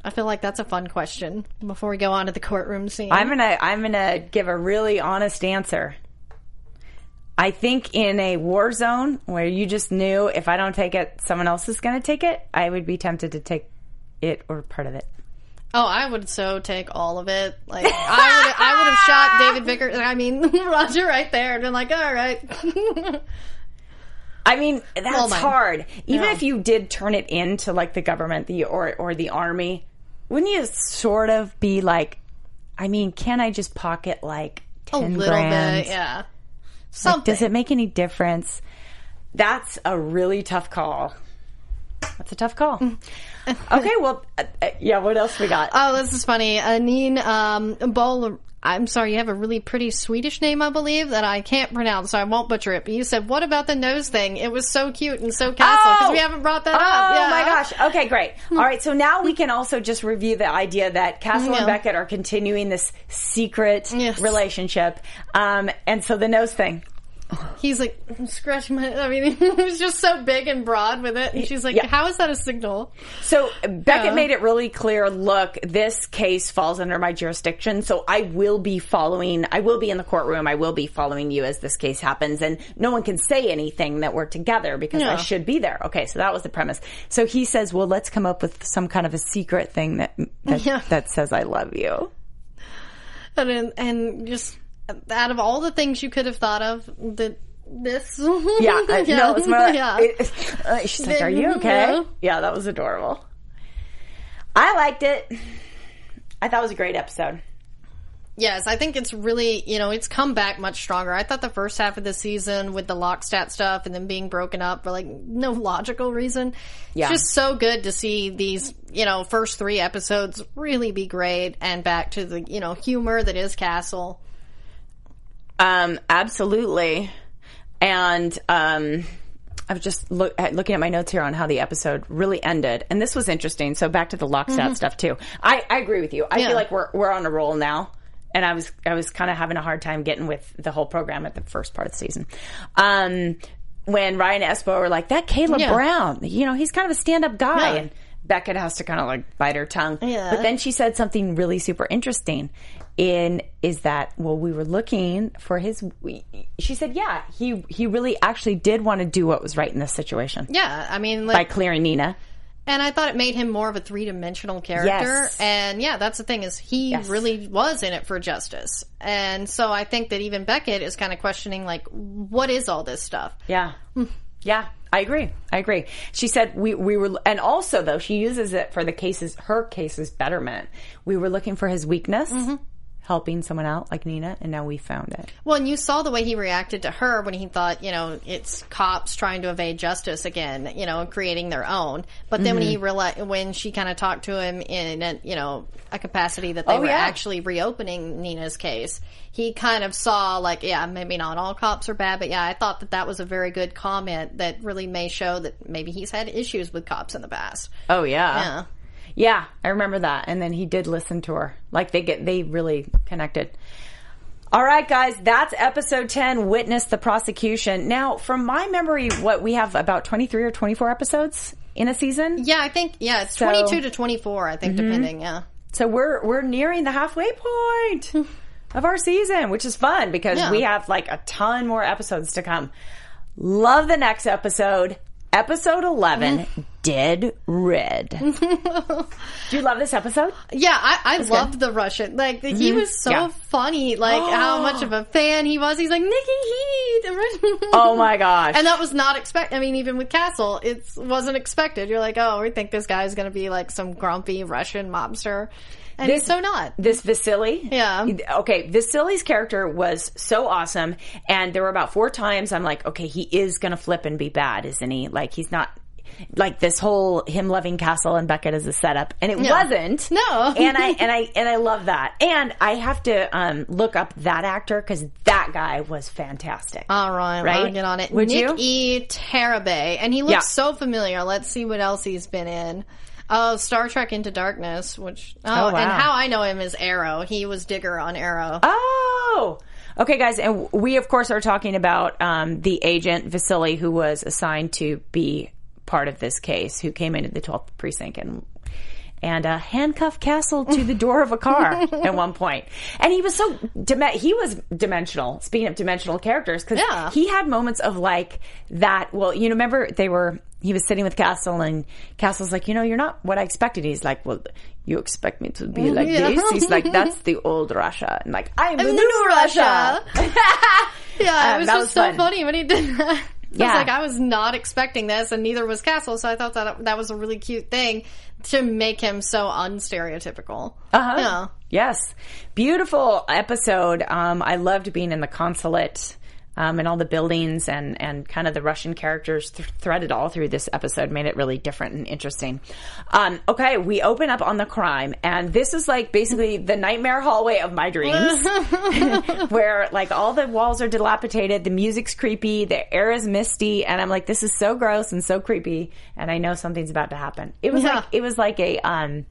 I feel like that's a fun question before we go on to the courtroom scene. I'm gonna I'm gonna give a really honest answer. I think in a war zone where you just knew if I don't take it, someone else is gonna take it, I would be tempted to take it or part of it. Oh, I would so take all of it. Like I would, I would have shot David Vickers. I mean, Roger right there, and been like, "All right." I mean, that's hard. Even Yeah. if you did turn it into like the government, the or or the army, wouldn't you sort of be like, I mean, can I just pocket like a little grand? bit, yeah. Like, does it make any difference? That's a really tough call. That's a tough call. okay, well, uh, uh, yeah. What else we got? Oh, this is funny. Anine um, Bol. I'm sorry, you have a really pretty Swedish name, I believe, that I can't pronounce, so I won't butcher it. But you said, "What about the nose thing? It was so cute and so castle." Because we haven't brought that oh, up. Yeah. my gosh. Okay, great. All right, so now we can also just review the idea that Castle Yeah. and Beckett are continuing this secret Yes. relationship. Um, and so the nose thing. He's like scratching my. I mean, he was just so big and broad with it, and she's like, Yeah. "How is that a signal?" So Beckett Yeah. made it really clear. Look, this case falls under my jurisdiction, so I will be following. I will be in the courtroom. I will be following you as this case happens, and no one can say anything that we're together because I should be there. Okay, so that was the premise. So he says, "Well, let's come up with some kind of a secret thing that that, Yeah. that says I love you." And and just out of all the things you could have thought of, that this. Yeah, I, no, it's yeah. it- uh, she's like, "Are you okay?" Yeah. Yeah, that was adorable. I liked it. I thought it was a great episode. Yes, I think it's really, you know, it's come back much stronger. I thought the first half of the season with the LokSat stuff and then being broken up for like no logical reason. Yeah. It's just so good to see these, you know, first three episodes really be great and back to the, you know, humor that is Castle. Um, absolutely. And um, I was just look, at, looking at my notes here on how the episode really ended, and this was interesting. So back to the LokSat stuff too. I, I agree with you. I Yeah. feel like we're we're on a roll now, and I was I was kind of having a hard time getting with the whole program at the first part of the season. Um, when Ryan and Espo were like that, Caleb Yeah. Brown, you know, he's kind of a stand up guy, Yeah. and Beckett has to kind of like bite her tongue. Yeah. But then she said something really super interesting. In is that well, we were looking for his. we- She said, yeah, he he really actually did want to do what was right in this situation Yeah, I mean, by like, clearing Nina. and I thought it made him more of a three dimensional character. Yes. And yeah, that's the thing is he Yes. really was in it for justice. And so I think that even Beckett is kind of questioning like, what is all this stuff? Yeah, hmm. yeah, I agree. I agree. She said we we were, and also though she uses it for the cases her case's betterment. We were looking for his weakness. Mm-hmm. Helping someone out like Nina, and now we found it. Well, and you saw the way he reacted to her when he thought, you know, it's cops trying to evade justice again, you know, creating their own. But then Mm-hmm. when he realized, when she kind of talked to him in, a, you know, a capacity that they Oh, were yeah. actually reopening Nina's case, he kind of saw like, yeah, maybe not all cops are bad, but yeah, I thought that that was a very good comment that really may show that maybe he's had issues with cops in the past. Oh yeah. Yeah. Yeah, I remember that. And then he did listen to her. Like they get they really connected. All right, guys, that's episode 10, Witness the Prosecution. Now, from my memory, what we have about 23 or 24 episodes in a season. Yeah, I think, yeah, it's So- Mm-hmm. 22 to 24, I think, depending, yeah. So we're we're nearing the halfway point of our season, which is fun because Yeah. we have like a ton more episodes to come. Love the next episode. Episode 11, Dead Red. Do you love this episode? Yeah, I, I loved the Russian. Like he was so Mm-hmm. Yeah. funny. Like how much of a fan he was. He's like Nikki Heat. Oh my gosh. And that was not expect. I mean, even with Castle, it wasn't expected. You're like, oh, we think this guy's going to be like some grumpy Russian mobster, and he's so not. this Vasily. Yeah. Okay, Vasily's character was so awesome, and there were about four times I'm like, okay, he is gonna flip and be bad, isn't he? Like he's not. Like this whole him loving Castle and Beckett as a setup, and it wasn't. No. and I and I and I love that. And I have to um, look up that actor because that guy was fantastic. All right, Right? Get on it. Would Nick you? E. Tarabay, and he looks Yeah. so familiar. Let's see what else he's been in. Oh, Star Trek Into Darkness, which oh, Oh, wow. and how I know him is Arrow. He was Digger on Arrow. Oh, okay, guys, and we of course are talking about um, the agent Vasily who was assigned to be part of this case, who came into the 12th precinct and and uh, handcuffed Castle to the door of a car at one point. And he was so dim- he was dimensional. Speaking of dimensional characters, because Yeah. he had moments of like that. Well, you know, remember they were. He was sitting with Castle, and Castle's like, you know, you're not what I expected. He's like, well, you expect me to be like Yeah. this? He's like, that's the old Russia, and like, I'm, the, the new new Russia. Yeah, Um, it was just was so fun. funny when he did that. I Yeah. was like, I was not expecting this, and neither was Castle. So I thought that that was a really cute thing to make him so unstereotypical. Uh-huh. Yeah. Yes. Beautiful episode. Um, I loved being in the consulate. Um, and all the buildings and, and kind of the Russian characters th- threaded all through this episode made it really different and interesting. Um, okay, we open up on the crime, and this is like basically the nightmare hallway of my dreams, where like all the walls are dilapidated, the music's creepy, the air is misty, and I'm like, this is so gross and so creepy, and I know something's about to happen. It was Yeah. like it was like a um,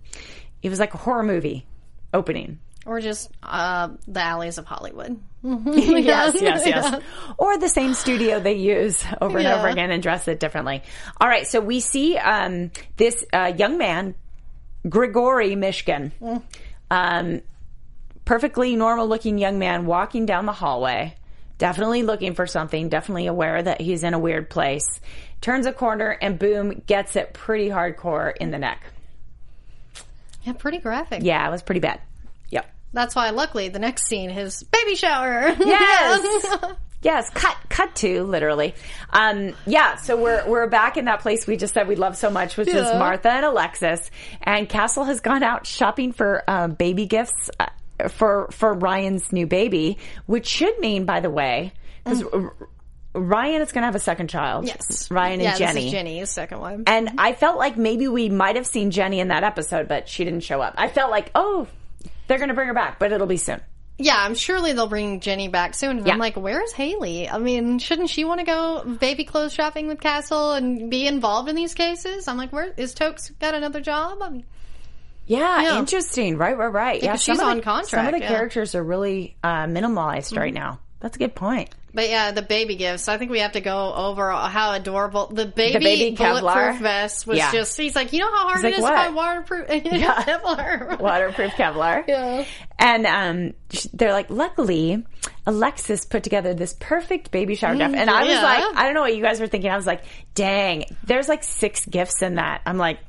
it was like a horror movie opening. Or just uh, the alleys of Hollywood. yes, yes, yes. Or the same studio they use over and Yeah. over again and dress it differently. All right, so we see um, this uh, young man, Grigory Mishkin, um, perfectly normal looking young man walking down the hallway, definitely looking for something, definitely aware that he's in a weird place. Turns a corner and boom, gets it pretty hardcore in the neck. Yeah, pretty graphic. Yeah, it was pretty bad. That's why, luckily, the next scene is baby shower. Yes. Yes, cut cut to literally. Um, yeah, so we're we're back in that place we just said we love so much, which is Martha and Alexis. And Castle has gone out shopping for um, baby gifts uh, for for Ryan's new baby, which should mean, by the way, because Ryan is going to have a second child. yes. Ryan and yeah, Jenny. Jenny's second one. And I felt like maybe we might have seen Jenny in that episode, but she didn't show up. I felt like, oh, they're going to bring her back, but it'll be soon. Yeah, I'm surely they'll bring Jenny back soon. Yeah. I'm like, where's Haley? I mean, shouldn't she want to go baby clothes shopping with Castle and be involved in these cases? I'm like, where is Toks got another job? I mean, Yeah, Yeah. interesting. Right, right, right. Yeah, some she's of the- on contract, Some of the yeah. Mm-hmm. characters are really uh, minimalized right now. That's a good point. But yeah, the baby gifts. I think we have to go over how adorable the baby, the baby bulletproof Kevlar? vest was. Yeah. Just he's like, you know how hard He's it like, is "What?" to buy waterproof Kevlar. Waterproof Kevlar. Yeah. And um, they're like, luckily, Alexis put together this perfect baby shower gift. And I was yeah. like, I don't know what you guys were thinking. I was like, dang, there's like six gifts in that. I'm like,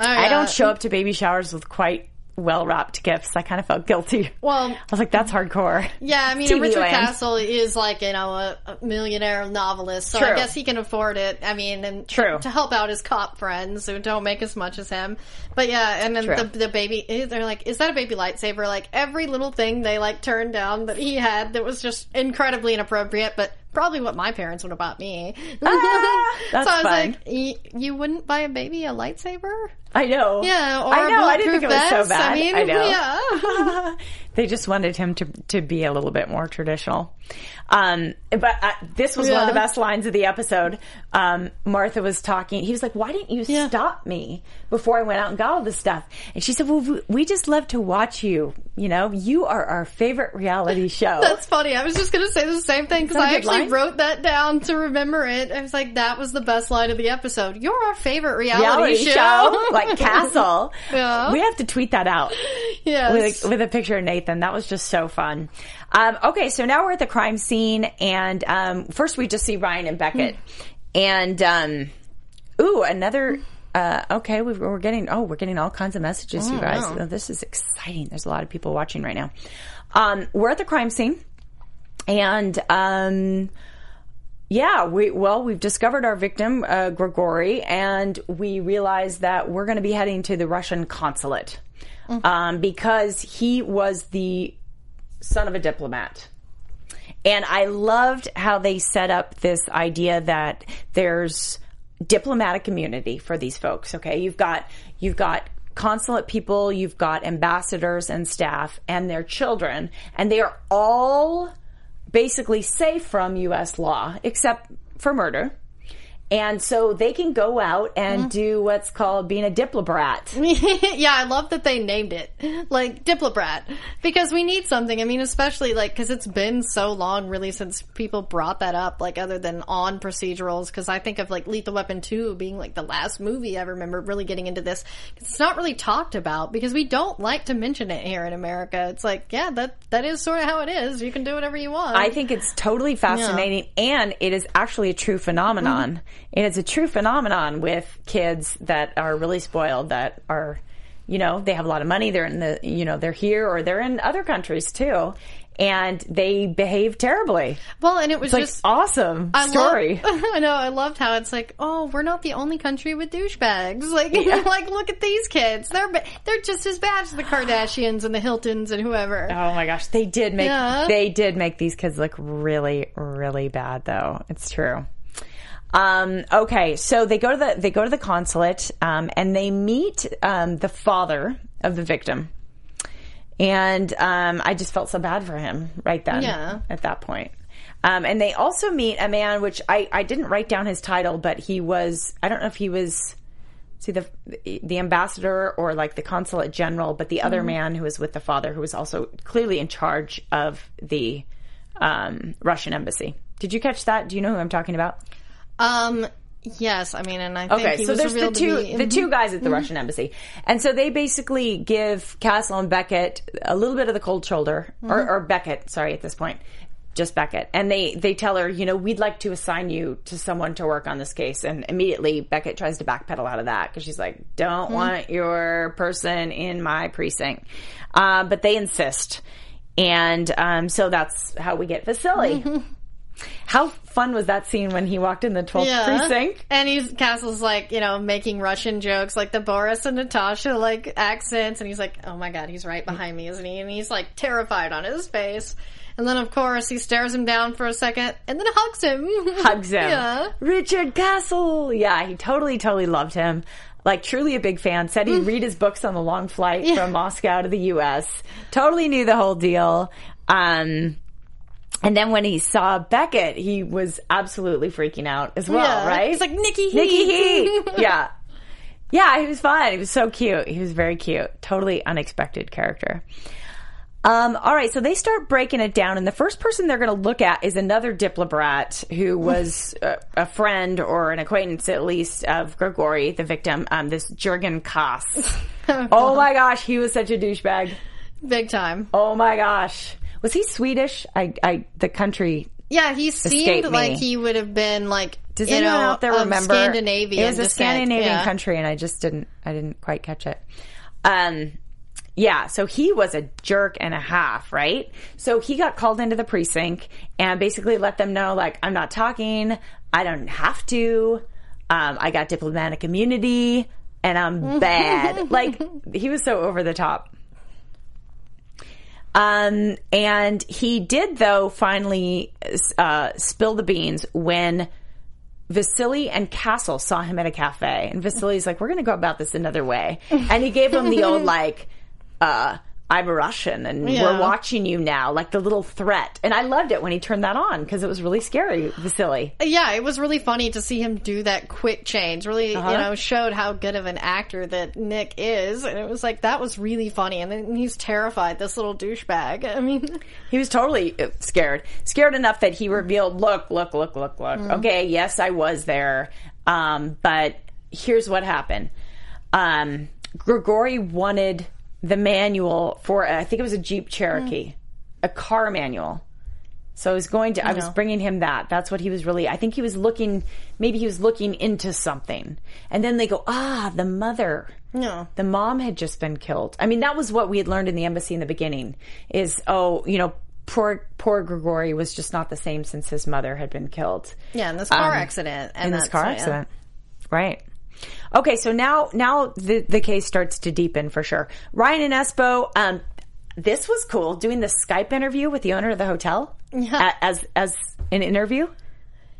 Oh, I don't show up to baby showers with quite well wrapped gifts. I kind of felt guilty. Well, I was like, that's hardcore. Yeah, I mean, TV Richard land. Castle is like you know a, millionaire novelist, so True. I guess he can afford it. I mean, and True. to help out his cop friends who don't make as much as him. But yeah, and then True. the, the baby, eh, they're like, "Is that a baby lightsaber?" Like every little thing they like turned down that he had that was just incredibly inappropriate, but probably what my parents would have bought me. Ah, that's so I was fun. like, y- "You wouldn't buy a baby a lightsaber?" I know. Yeah, or I a know. I didn't think it was bulletproof so bad. I mean, I know. yeah. they just wanted him to to be a little bit more traditional. Um, but uh, this was one of the best lines of the episode. Um, Martha was talking. He was like, "Why didn't you Yeah. stop me before I went out and got all this stuff?" And she said, "Well, we- just love to watch you. You know, you are our favorite reality show." That's funny. I was just going to say the same thing because Is that a I actually line? wrote that down to remember it. I was like, that was the best line of the episode. You're our favorite reality, reality show. show like Castle. Yeah. We have to tweet that out. yes. with a, with a picture of Nathan. That was just so fun. Um, okay, so now we're at the crime scene, and um, first we just see Ryan and Beckett, and um, ooh, another. Uh, okay, we've, we're getting oh, we're getting all kinds of messages, you guys. Oh, this is exciting. There's a lot of people watching right now. Um, we're at the crime scene, and um, yeah, we well, we've discovered our victim, uh, Grigori, and we realize that we're going to be heading to the Russian consulate um, because he was the son of a diplomat. And I loved how they set up this idea that there's diplomatic immunity for these folks. Okay, you've got you've got consulate people, you've got ambassadors and staff, and their children, and they are all basically safe from U.S. law except for murder. And so they can go out and mm-hmm. do what's called being a diplobrat. yeah, I love that they named it like Diplobrat because we need something. I mean, especially like because it's been so long, really, since people brought that up. Like other than on procedurals, because I think of like Lethal Weapon Two being like the last movie I remember really getting into this. It's not really talked about because we don't like to mention it here in America. It's like, yeah, that that is sort of how it is. You can do whatever you want. I think it's totally fascinating and it is actually a true phenomenon. Mm-hmm. It is a true phenomenon with kids that are really spoiled that are you know, they have a lot of money, they're in the you know, they're here or they're in other countries too. And they behave terribly. well, and it was It's like just awesome I story. Love, I know. I loved how it's like, oh, we're not the only country with douchebags. Like, like look at these kids. They're they're just as bad as the Kardashians and the Hiltons and whoever. Oh my gosh, they did make Yeah. they did make these kids look really really bad though. It's true. Um, okay, so they go to the they go to the consulate um, and they meet um, the father of the victim, and um, I just felt so bad for him right then. Yeah. at that point. Um, and they also meet a man, which I, I didn't write down his title, but he was I don't know if he was see the the ambassador or like the consulate general, but the other man who was with the father, who was also clearly in charge of the um, Russian embassy. Did you catch that? Do you know who I'm talking about? Um, yes. I mean, and I think Okay, so there's the two Mm-hmm. the two guys at the Russian embassy, and so they basically give Castle and Beckett a little bit of the cold shoulder, Mm-hmm. or, or Beckett, sorry, at this point, just Beckett, and they they tell her, you know, we'd like to assign you to someone to work on this case, and immediately Beckett tries to backpedal out of that because she's like, don't Mm-hmm. want your person in my precinct, uh, but they insist, and um, so that's how we get Vasily. How fun was that scene when he walked in the 12th precinct? And he's Castle's like, you know, making Russian jokes like the Boris and Natasha like accents and he's like, Oh my god, he's right behind me, isn't he? And he's like terrified on his face. And then of course he stares him down for a second and then hugs him. hugs him. Yeah. Richard Castle. Yeah, he totally, totally loved him. Like truly a big fan. Said he'd read his books on the long flight from Moscow to the U.S. Totally knew the whole deal. Um, and then when he saw Beckett, he was absolutely freaking out as well, Yeah. right? He's like, Nikki Heat. Nikki Heat. yeah. Yeah, he was fun. He was so cute. He was very cute. Totally unexpected character. Um, all right, so they start breaking it down, and the first person they're going to look at is another diplobrat who was a, a friend or an acquaintance, at least, of Grigori, the victim. Um, this Jurgen Kass. oh my gosh, he was such a douchebag. Big time. Oh my gosh, was he Swedish? I, I, the country. Yeah, he seemed me. like he would have been like Does you anyone know, out there remember? Scandinavian It was a. Scandinavian Yeah. country, and I just didn't. I didn't quite catch it. Um, Yeah, so he was a jerk and a half, right? So he got called into the precinct and basically let them know, like, I'm not talking. I don't have to. Um, I got diplomatic immunity and I'm bad. like, he was so over the top. Um, and he did, though, finally uh, spill the beans when Vasily and Castle saw him at a cafe. And Vasily's like, we're going to go about this another way. And he gave him the old, like, uh, I'm a Russian and Yeah. we're watching you now, like the little threat. And I loved it when he turned that on because it was really scary, Vasily. Yeah, it was really funny to see him do that quick change. Really, Uh-huh. you know, showed how good of an actor that Nick is. And it was like, that was really funny. And then he's terrified, this little douchebag. I mean, He was totally uh, scared. Scared enough that he revealed, look, look, look, look, look. Okay, yes, I was there. Um, but here's what happened. Um, Grigori wanted the manual for, I think it was a Jeep Cherokee, a car manual. So I was going to, I was bringing him that. That's what he was really, I think he was looking, maybe he was looking into something. And then they go, ah, the mother. no. The mom had just been killed. I mean, that was what we had learned in the embassy in the beginning is, oh, you know, poor, poor Grigori was just not the same since his mother had been killed Yeah, in this car accident. And Um, in this car yeah. accident. Right. Okay, so now now the the case starts to deepen for sure. Ryan and Espo, um, this was cool doing the Skype interview with the owner of the hotel Yeah. as as an interview.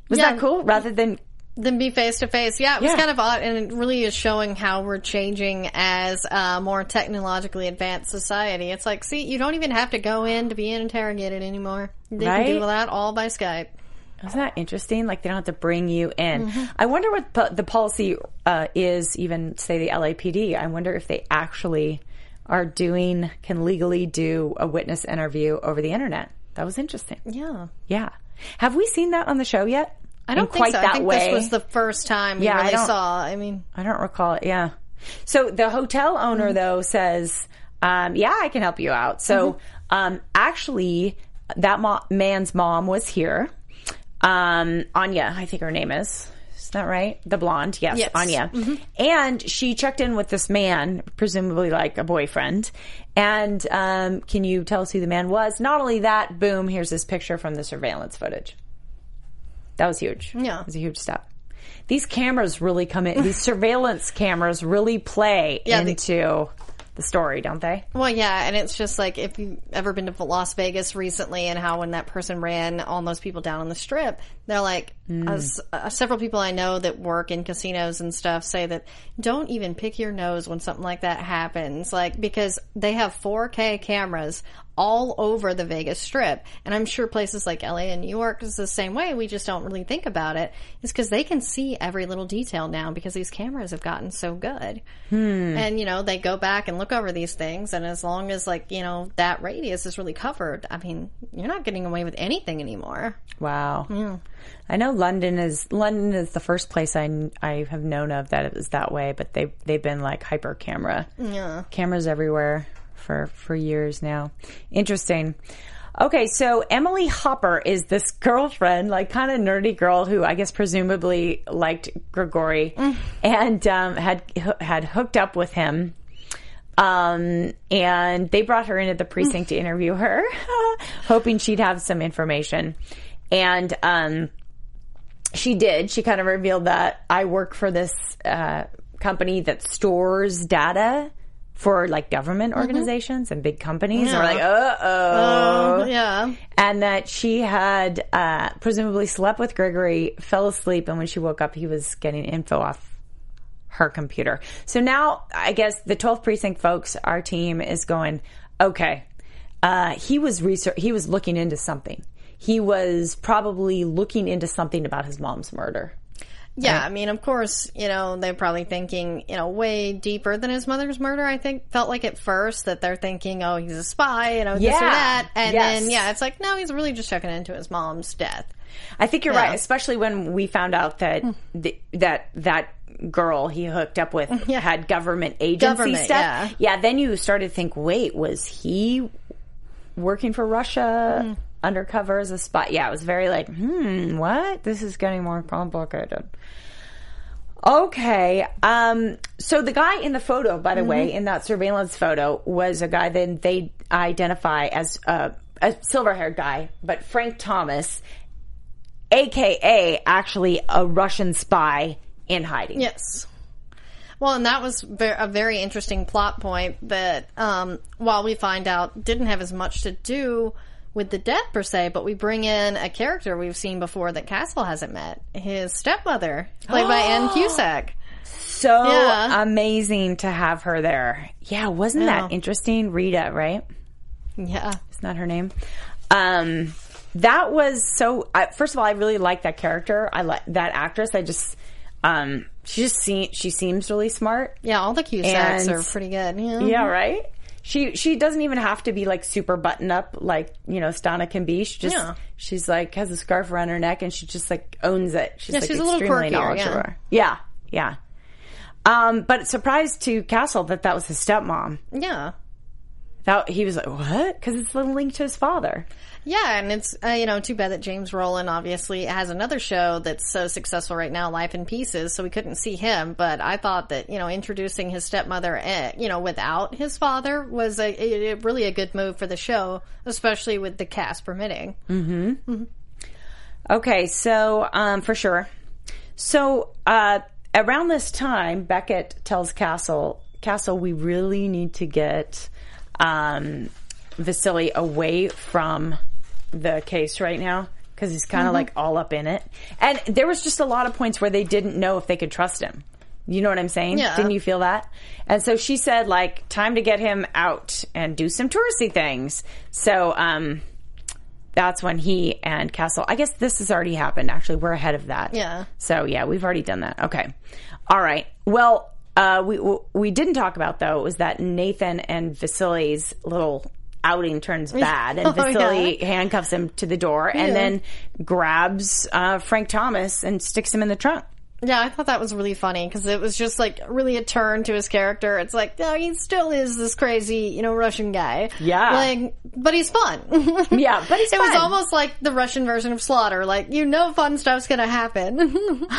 Was Yeah. that cool? Rather than Then be face to face. Yeah, it was Yeah. kind of odd, and it really is showing how we're changing as a more technologically advanced society. It's like, see, you don't even have to go in to be interrogated anymore. They can do that all by Skype. Isn't that interesting? Like they don't have to bring you in. Mm-hmm. I wonder what po- the policy uh, is. Even say the LAPD. I wonder if they actually are doing can legally do a witness interview over the internet. That was interesting. Yeah. Yeah. Have we seen that on the show yet? I don't In think quite so. that I think way. this was the first time we Yeah, I really don't- saw. I mean, I don't recall it. Yeah. So the hotel owner though says, um, "Yeah, I can help you out." So um, actually, that mo- man's mom was here. Um, Anya, I think her name is. Is that right? The blonde, yes, Yes. Anya. And she checked in with this man, presumably like a boyfriend. And um, can you tell us who the man was? Not only that, boom, here's this picture from the surveillance footage. That was huge. Yeah. It was a huge step. These cameras really come in, these surveillance cameras really play Yeah, they- into the story, don't they? well, yeah, and it's just like if you've ever been to Las Vegas recently, and how when that person ran all those people down on the strip, they're like, Mm. as, uh, several people I know that work in casinos and stuff say that don't even pick your nose when something like that happens, like because they have 4K cameras all over the Vegas Strip, and I'm sure places like LA and New York is the same way. We just don't really think about it. Is because they can see every little detail now because these cameras have gotten so good. Hmm. And, you know, they go back and look over these things. And as long as, like, you know, that radius is really covered, I mean, you're not getting away with anything anymore. Wow. I know London is London is the first place I I have known of that it was that way, but they they've been like hyper camera. Yeah. Cameras everywhere for for years now. Interesting. Okay, so Emily Hopper is this girlfriend, like kind of nerdy girl who I guess presumably liked Grigori and um, had had hooked up with him. Um, and they brought her into the precinct to interview her, hoping she'd have some information. And um, she did. She kind of revealed that I work for this uh, company that stores data for like government organizations and big companies. And we're like, uh oh. Oh, yeah. And that she had uh, presumably slept with Gregory, fell asleep, and when she woke up, he was getting info off her computer. So now, I guess the 12th precinct folks, our team is going, okay, uh, he was research, he was looking into something. He was probably looking into something about his mom's murder. Yeah, I mean, of course, you know, they're probably thinking, you know, way deeper than his mother's murder. I think felt like at first that they're thinking, oh, he's a spy, you know, this or that, and Yes. then yeah, it's like no, he's really just checking into his mom's death. I think you're Yeah. right, especially when we found out that hmm. the, that that girl he hooked up with had government agency Government, stuff. yeah. then you started to think, wait, was he working for Russia hmm. Undercover as a spy? Yeah, it was very like, hmm, what? This is getting more complicated. Okay. Um, so the guy in the photo, by the Mm-hmm. way, in that surveillance photo, was a guy that they identify as a, a silver haired guy, but Frank Thomas, aka actually a Russian spy in hiding. Yes. Well, and that was a very interesting plot point that, um, while we find out didn't have as much to do with the death per se, but we bring in a character we've seen before that Castle hasn't met. His stepmother, played by Ann Cusack. So Yeah. amazing to have her there. Yeah, wasn't Yeah. that interesting? Rita, right? Yeah. It's not her name. Um, that was so. I, first of all, I really like that character. I like that actress. I just, um, she just seems she seems really smart. Yeah, all the Cusacks And- are pretty good. Yeah. Yeah, right. She she doesn't even have to be like super button up like you know Stana can be. She just Yeah. she's like has a scarf around her neck and she just like owns it. She's Yeah, like she's a little extremely quirkier, yeah. knowledgeable. Yeah, yeah. Um, but surprised to Castle that that was his stepmom. Yeah. That he was like, what? Because it's linked to his father. Yeah, and it's uh, you know too bad that James Brolin obviously has another show that's so successful right now, Life in Pieces. So we couldn't see him, but I thought that you know introducing his stepmother, eh, you know, without his father was a, a, really a good move for the show, especially with the cast permitting. Okay, so um, for sure. So uh, around this time, Beckett tells Castle, Castle, we really need to get um, Vasily away from the case right now because he's kind of like all up in it. And there was just a lot of points where they didn't know if they could trust him. You know what I'm saying? Yeah. Didn't you feel that? And so she said, like, time to get him out and do some touristy things. So, um, that's when he and Castle. I guess this has already happened. Actually, we're ahead of that. Yeah. So yeah, we've already done that. Okay. All right. Well, uh, we we didn't talk about though was that Nathan and Vasily's little outing turns bad, and Oh, Vasily handcuffs him to the door, and then grabs uh, Frank Thomas and sticks him in the trunk. Yeah, I thought that was really funny because it was just like really a turn to his character. It's like, no, he still is this crazy, you know, Russian guy. Yeah. like, but he's fun. Yeah, but he's It was almost like the Russian version of Slaughter. Like, you know, fun stuff's gonna happen.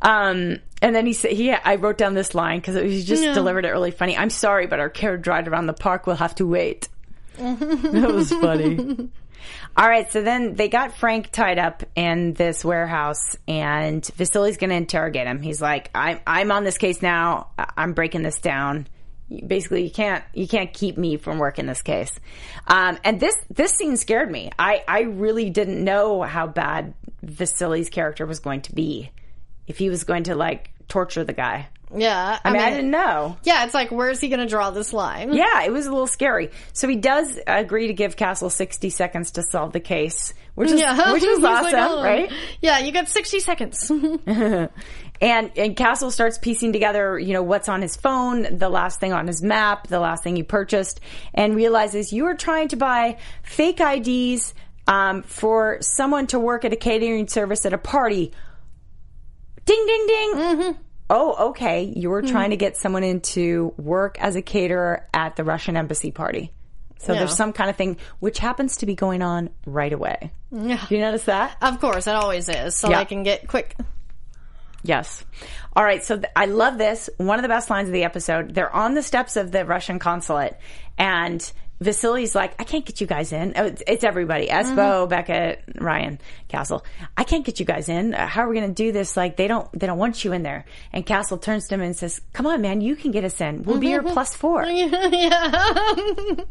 Um, and then he said, he, I wrote down this line because he just delivered it really funny. I'm sorry, but our carriage ride around the park will have to wait. that was funny. All right, so then they got Frank tied up in this warehouse, and Vasily's going to interrogate him. He's like, "I'm I'm on this case now. I'm breaking this down. Basically, you can't you can't keep me from working this case." Um, and this this scene scared me. I I really didn't know how bad Vasily's character was going to be. If he was going to like torture the guy, yeah, I mean, I didn't know. Yeah, it's like, where's he gonna draw this line? Yeah, it was a little scary. So he does agree to give Castle 60 seconds to solve the case, which is Yeah, which was He's like, awesome, "Oh, right? Yeah, you got sixty seconds. And and Castle starts piecing together, you know, what's on his phone, the last thing on his map, the last thing he purchased, and realizes you are trying to buy fake IDs um, for someone to work at a catering service at a party. Ding, ding, ding. Mm-hmm. Oh, okay. You were hmm. trying to get someone into work as a caterer at the Russian embassy party. So Yeah. there's some kind of thing which happens to be going on right away. yeah, Do you notice that? of course, it always is. So Yeah. I can get quick. Yes. All right. So th- I love this. One of the best lines of the episode. They're on the steps of the Russian consulate, and Vasily's like, "I can't get you guys in." Oh, it's, it's everybody: Espo, mm-hmm. Beckett, Ryan, Castle. I can't get you guys in. Uh, How are we going to do this? Like, they don't, they don't want you in there. And Castle turns to him and says, "Come on, man, you can get us in. We'll be your mm-hmm. plus four. yeah.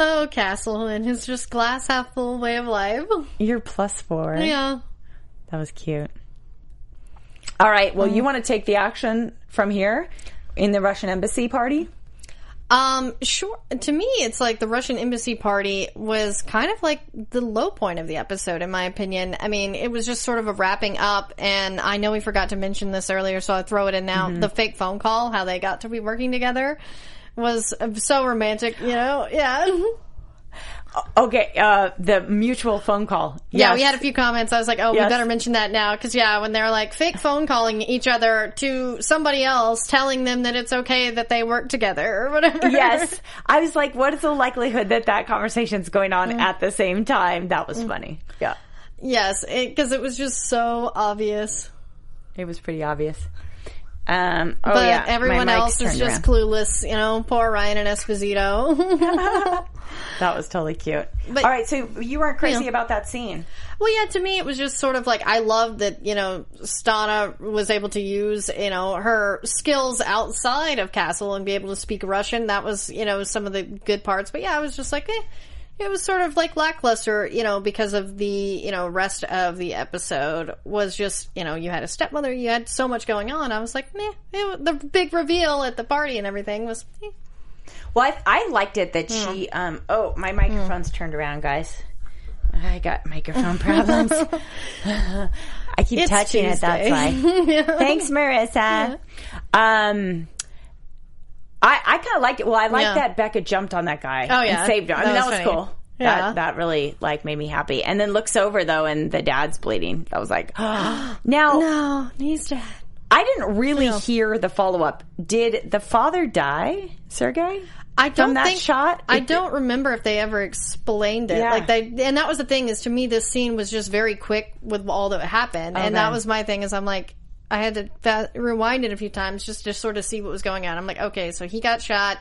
oh, Castle and his just glass half full way of life. You're plus four. Yeah. That was cute. All right. Well, you mm. want to take the action from here in the Russian embassy party? Um, sure. To me, it's like the Russian embassy party was kind of like the low point of the episode, in my opinion. I mean, it was just sort of a wrapping up, and I know we forgot to mention this earlier, so I throw it in now. The fake phone call, how they got to be working together, was so romantic. You know, yeah. Okay. Uh, the mutual phone call. Yeah, we had a few comments. I was like, oh, Yes. we better mention that now. Cause yeah, when they're like fake phone calling each other to somebody else, telling them that it's okay that they work together or whatever. yes. I was like, what is the likelihood that that conversation's going on at the same time? That was funny. Yeah. Yes, because it, was just so obvious. It was pretty obvious. Um, oh But yeah, everyone else is just around. clueless, you know. Poor Ryan and Esposito. That was totally cute. But- All right, so you weren't crazy Yeah. about that scene. Well, yeah, to me, it was just sort of like I love that you know Stana was able to use you know her skills outside of Castle and be able to speak Russian. That was you know some of the good parts. But yeah, I was just like, eh. It was sort of like lackluster, you know, because of the you know rest of the episode was just you know you had a stepmother, you had so much going on. I was like, meh. It, the big reveal at the party and everything was. Eh. Well, I, I liked it that she. Um, oh, my microphone's turned around, guys. I got microphone problems. I keep It's touching it. That's Tuesday. why. Thanks, Marissa. Um, I I kind of like it. Well, I like Yeah. that Becca jumped on that guy. Oh, yeah. and saved him. I That mean, that was was funny. cool. Yeah. That, that really like made me happy. And then looks over though, and the dad's bleeding. I was like, now No, he's dead. I didn't really hear the follow up. Did the father die, Sergey? I don't that think shot? I don't remember if they ever explained it. Yeah. Like they, and that was the thing is to me this scene was just very quick with all that happened, oh, and that was my thing. Is I'm like I had to fa- rewind it a few times just to sort of see what was going on. I'm like, okay, so he got shot,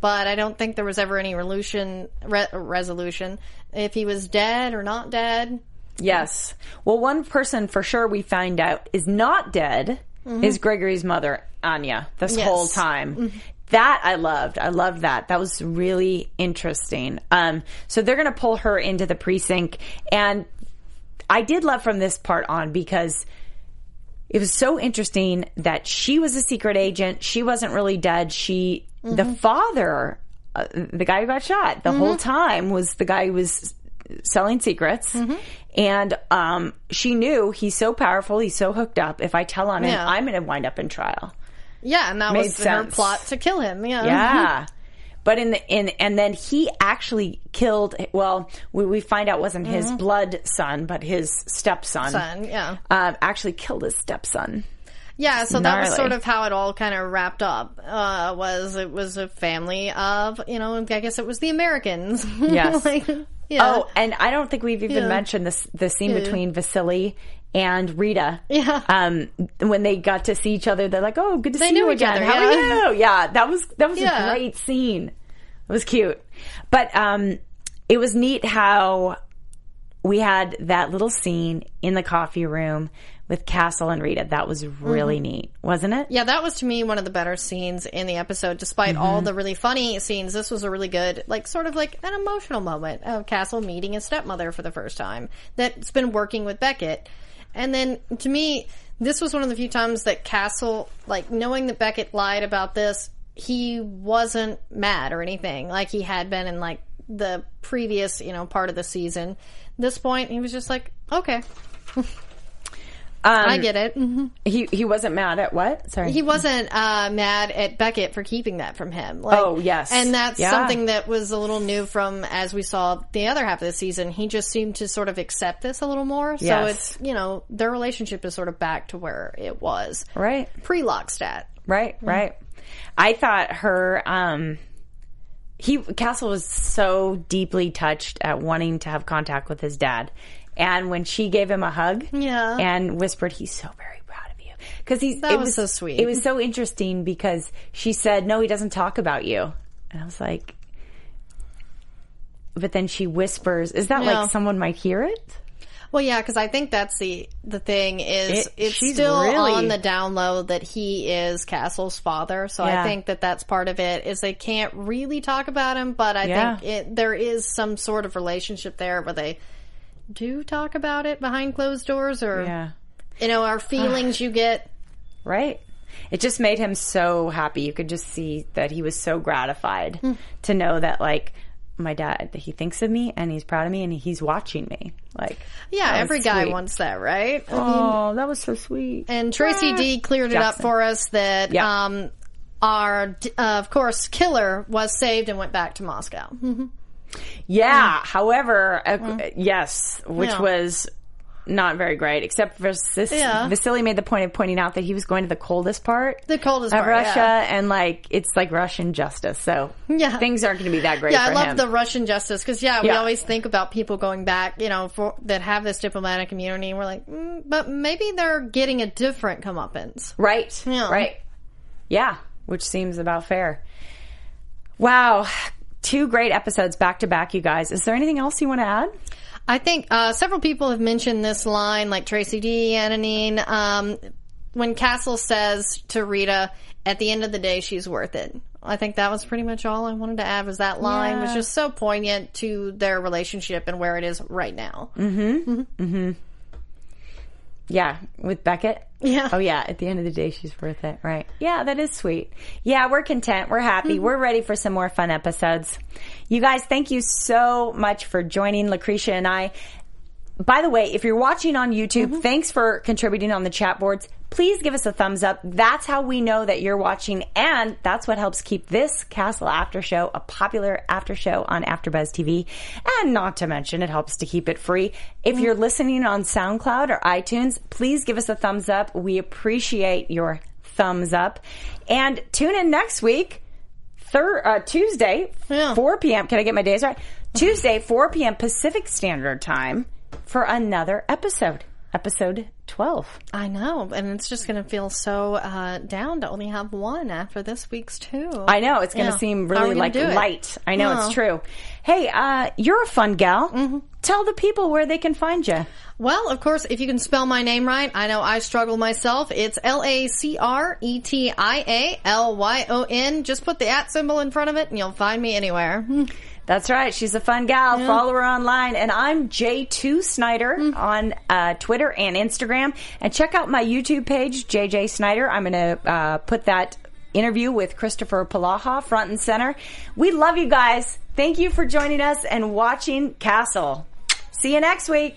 but I don't think there was ever any resolution re- resolution if he was dead or not dead. Yes. Well, one person for sure we find out is not dead is Gregory's mother, Anya, this Mm-hmm. Yes. whole time. That I loved. I loved that. That was really interesting. Um, so they're going to pull her into the precinct. And I did love from this part on because it was so interesting that she was a secret agent. She wasn't really dead. She, the father, uh, the guy who got shot the whole time was the guy who was selling secrets. And um, she knew he's so powerful, he's so hooked up. If I tell on him, Yeah. I'm going to wind up in trial. Yeah, and that Made was her plot to kill him. Yeah, Yeah. But in the in and then he actually killed. Well, we, we find out wasn't his blood son, but his stepson. Son, yeah. um, actually killed his stepson. Yeah, so that was sort of how it all kind of wrapped up. Uh, was it was a family of you know I guess it was the Americans. Yes. like, yeah. Oh, and I don't think we've even Yeah. mentioned this the scene between Vasily and Rita. Yeah. Um, when they got to see each other, they're like, "Oh, good to They see you again. other, How yeah. are you?" Yeah, that was that was Yeah. a great scene. It was cute, but um, it was neat how we had that little scene in the coffee room with Castle and Rita. That was really neat, wasn't it? Yeah, that was to me one of the better scenes in the episode. Despite all the really funny scenes, this was a really good, like, sort of like an emotional moment of Castle meeting his stepmother for the first time that's been working with Beckett. And then to me, this was one of the few times that Castle, like, knowing that Beckett lied about this, he wasn't mad or anything like he had been in, like, the previous, you know, part of the season. This point, he was just like, okay, Um, I get it. Mhm. He he wasn't mad at what? Sorry. he wasn't uh, mad at Beckett for keeping that from him. Like, Oh, yes. and that's Yeah. something that was a little new from as we saw the other half of the season. He just seemed to sort of accept this a little more. So Yes. it's you know their relationship is sort of back to where it was right. pre LokSat. Right, right. I thought her um he Castle was so deeply touched at wanting to have contact with his dad. And when she gave him a hug Yeah. and whispered he's so very proud of you cuz he's That it was so sweet. It was so interesting because she said no he doesn't talk about you. And I was like but then she whispers, is that Yeah. like someone might hear it? Well, yeah, because I think that's the the thing is It- it's still really- on the down low that he is Castle's father. So Yeah. I think that that's part of it is they can't really talk about him, but I Yeah. think it, there is some sort of relationship there where they do talk about it behind closed doors, or Yeah. you know, our feelings you get. Right. It just made him so happy. You could just see that he was so gratified hmm. to know that, like, my dad, he thinks of me and he's proud of me and he's watching me. Like, Yeah, every guy sweet. wants that, right? I mean, Oh, that was so sweet. And Tracy D cleared it up for us that Yeah. um, our, uh, of course, killer was saved and went back to Moscow. Yeah. However, uh, yes, which Yeah. was not very great. Except for Sis- Yeah. Vasily made the point of pointing out that he was going to the coldest part The coldest of part, Russia, yeah. and like it's like Russian justice. So Yeah. things aren't going to be that great. Yeah, I love him. the Russian justice because yeah, we Yeah. always think about people going back, you know, for that have this diplomatic immunity, and we're like, mm, but maybe they're getting a different comeuppance. Right. Yeah. Right. Yeah, which seems about fair. Wow. Two great episodes back to back, you guys. Is there anything else you want to add? I think uh, several people have mentioned this line, like Tracy D, Ananine, um, when Castle says to Rita, "At the end of the day, she's worth it." I think that was pretty much all I wanted to add. Was that line was just so poignant to their relationship and where it is right now. Yeah, with Beckett. Yeah. Oh yeah, at the end of the day she's worth it, right? Yeah, that is sweet. Yeah, we're content. We're happy. Mm-hmm. We're ready for some more fun episodes. You guys, thank you so much for joining Lacretia and I. By the way, if you're watching on YouTube, mm-hmm. thanks for contributing on the chat boards. Please give us a thumbs up. That's how we know that you're watching, and that's what helps keep this Castle After Show a popular after show on AfterBuzz TV. And not to mention, it helps to keep it free. If you're listening on SoundCloud or iTunes, please give us a thumbs up. We appreciate your thumbs up. And tune in next week thir- uh, Tuesday, Yeah. 4 p.m. Can I get my days right? Tuesday, 4 p.m. Pacific Standard Time for another episode, episode 12. I know, and it's just going to feel so uh, down to only have one after this week's two. I know it's going to Yeah. seem really like gonna do it? light. I know Oh. it's true. Hey, uh, you're a fun gal. Mm-hmm. Tell the people where they can find you. Well, of course, if you can spell my name right, I know I struggle myself. It's L A C R E T I A L Y O N. Just put the at symbol in front of it and you'll find me anywhere. That's right. She's a fun gal. Follow her online. And I'm J2 Snyder Mm. on uh, Twitter and Instagram. And check out my YouTube page, JJ Snyder. I'm going to uh, put that interview with Christopher Polaha front and center. We love you guys. Thank you for joining us and watching Castle. See you next week.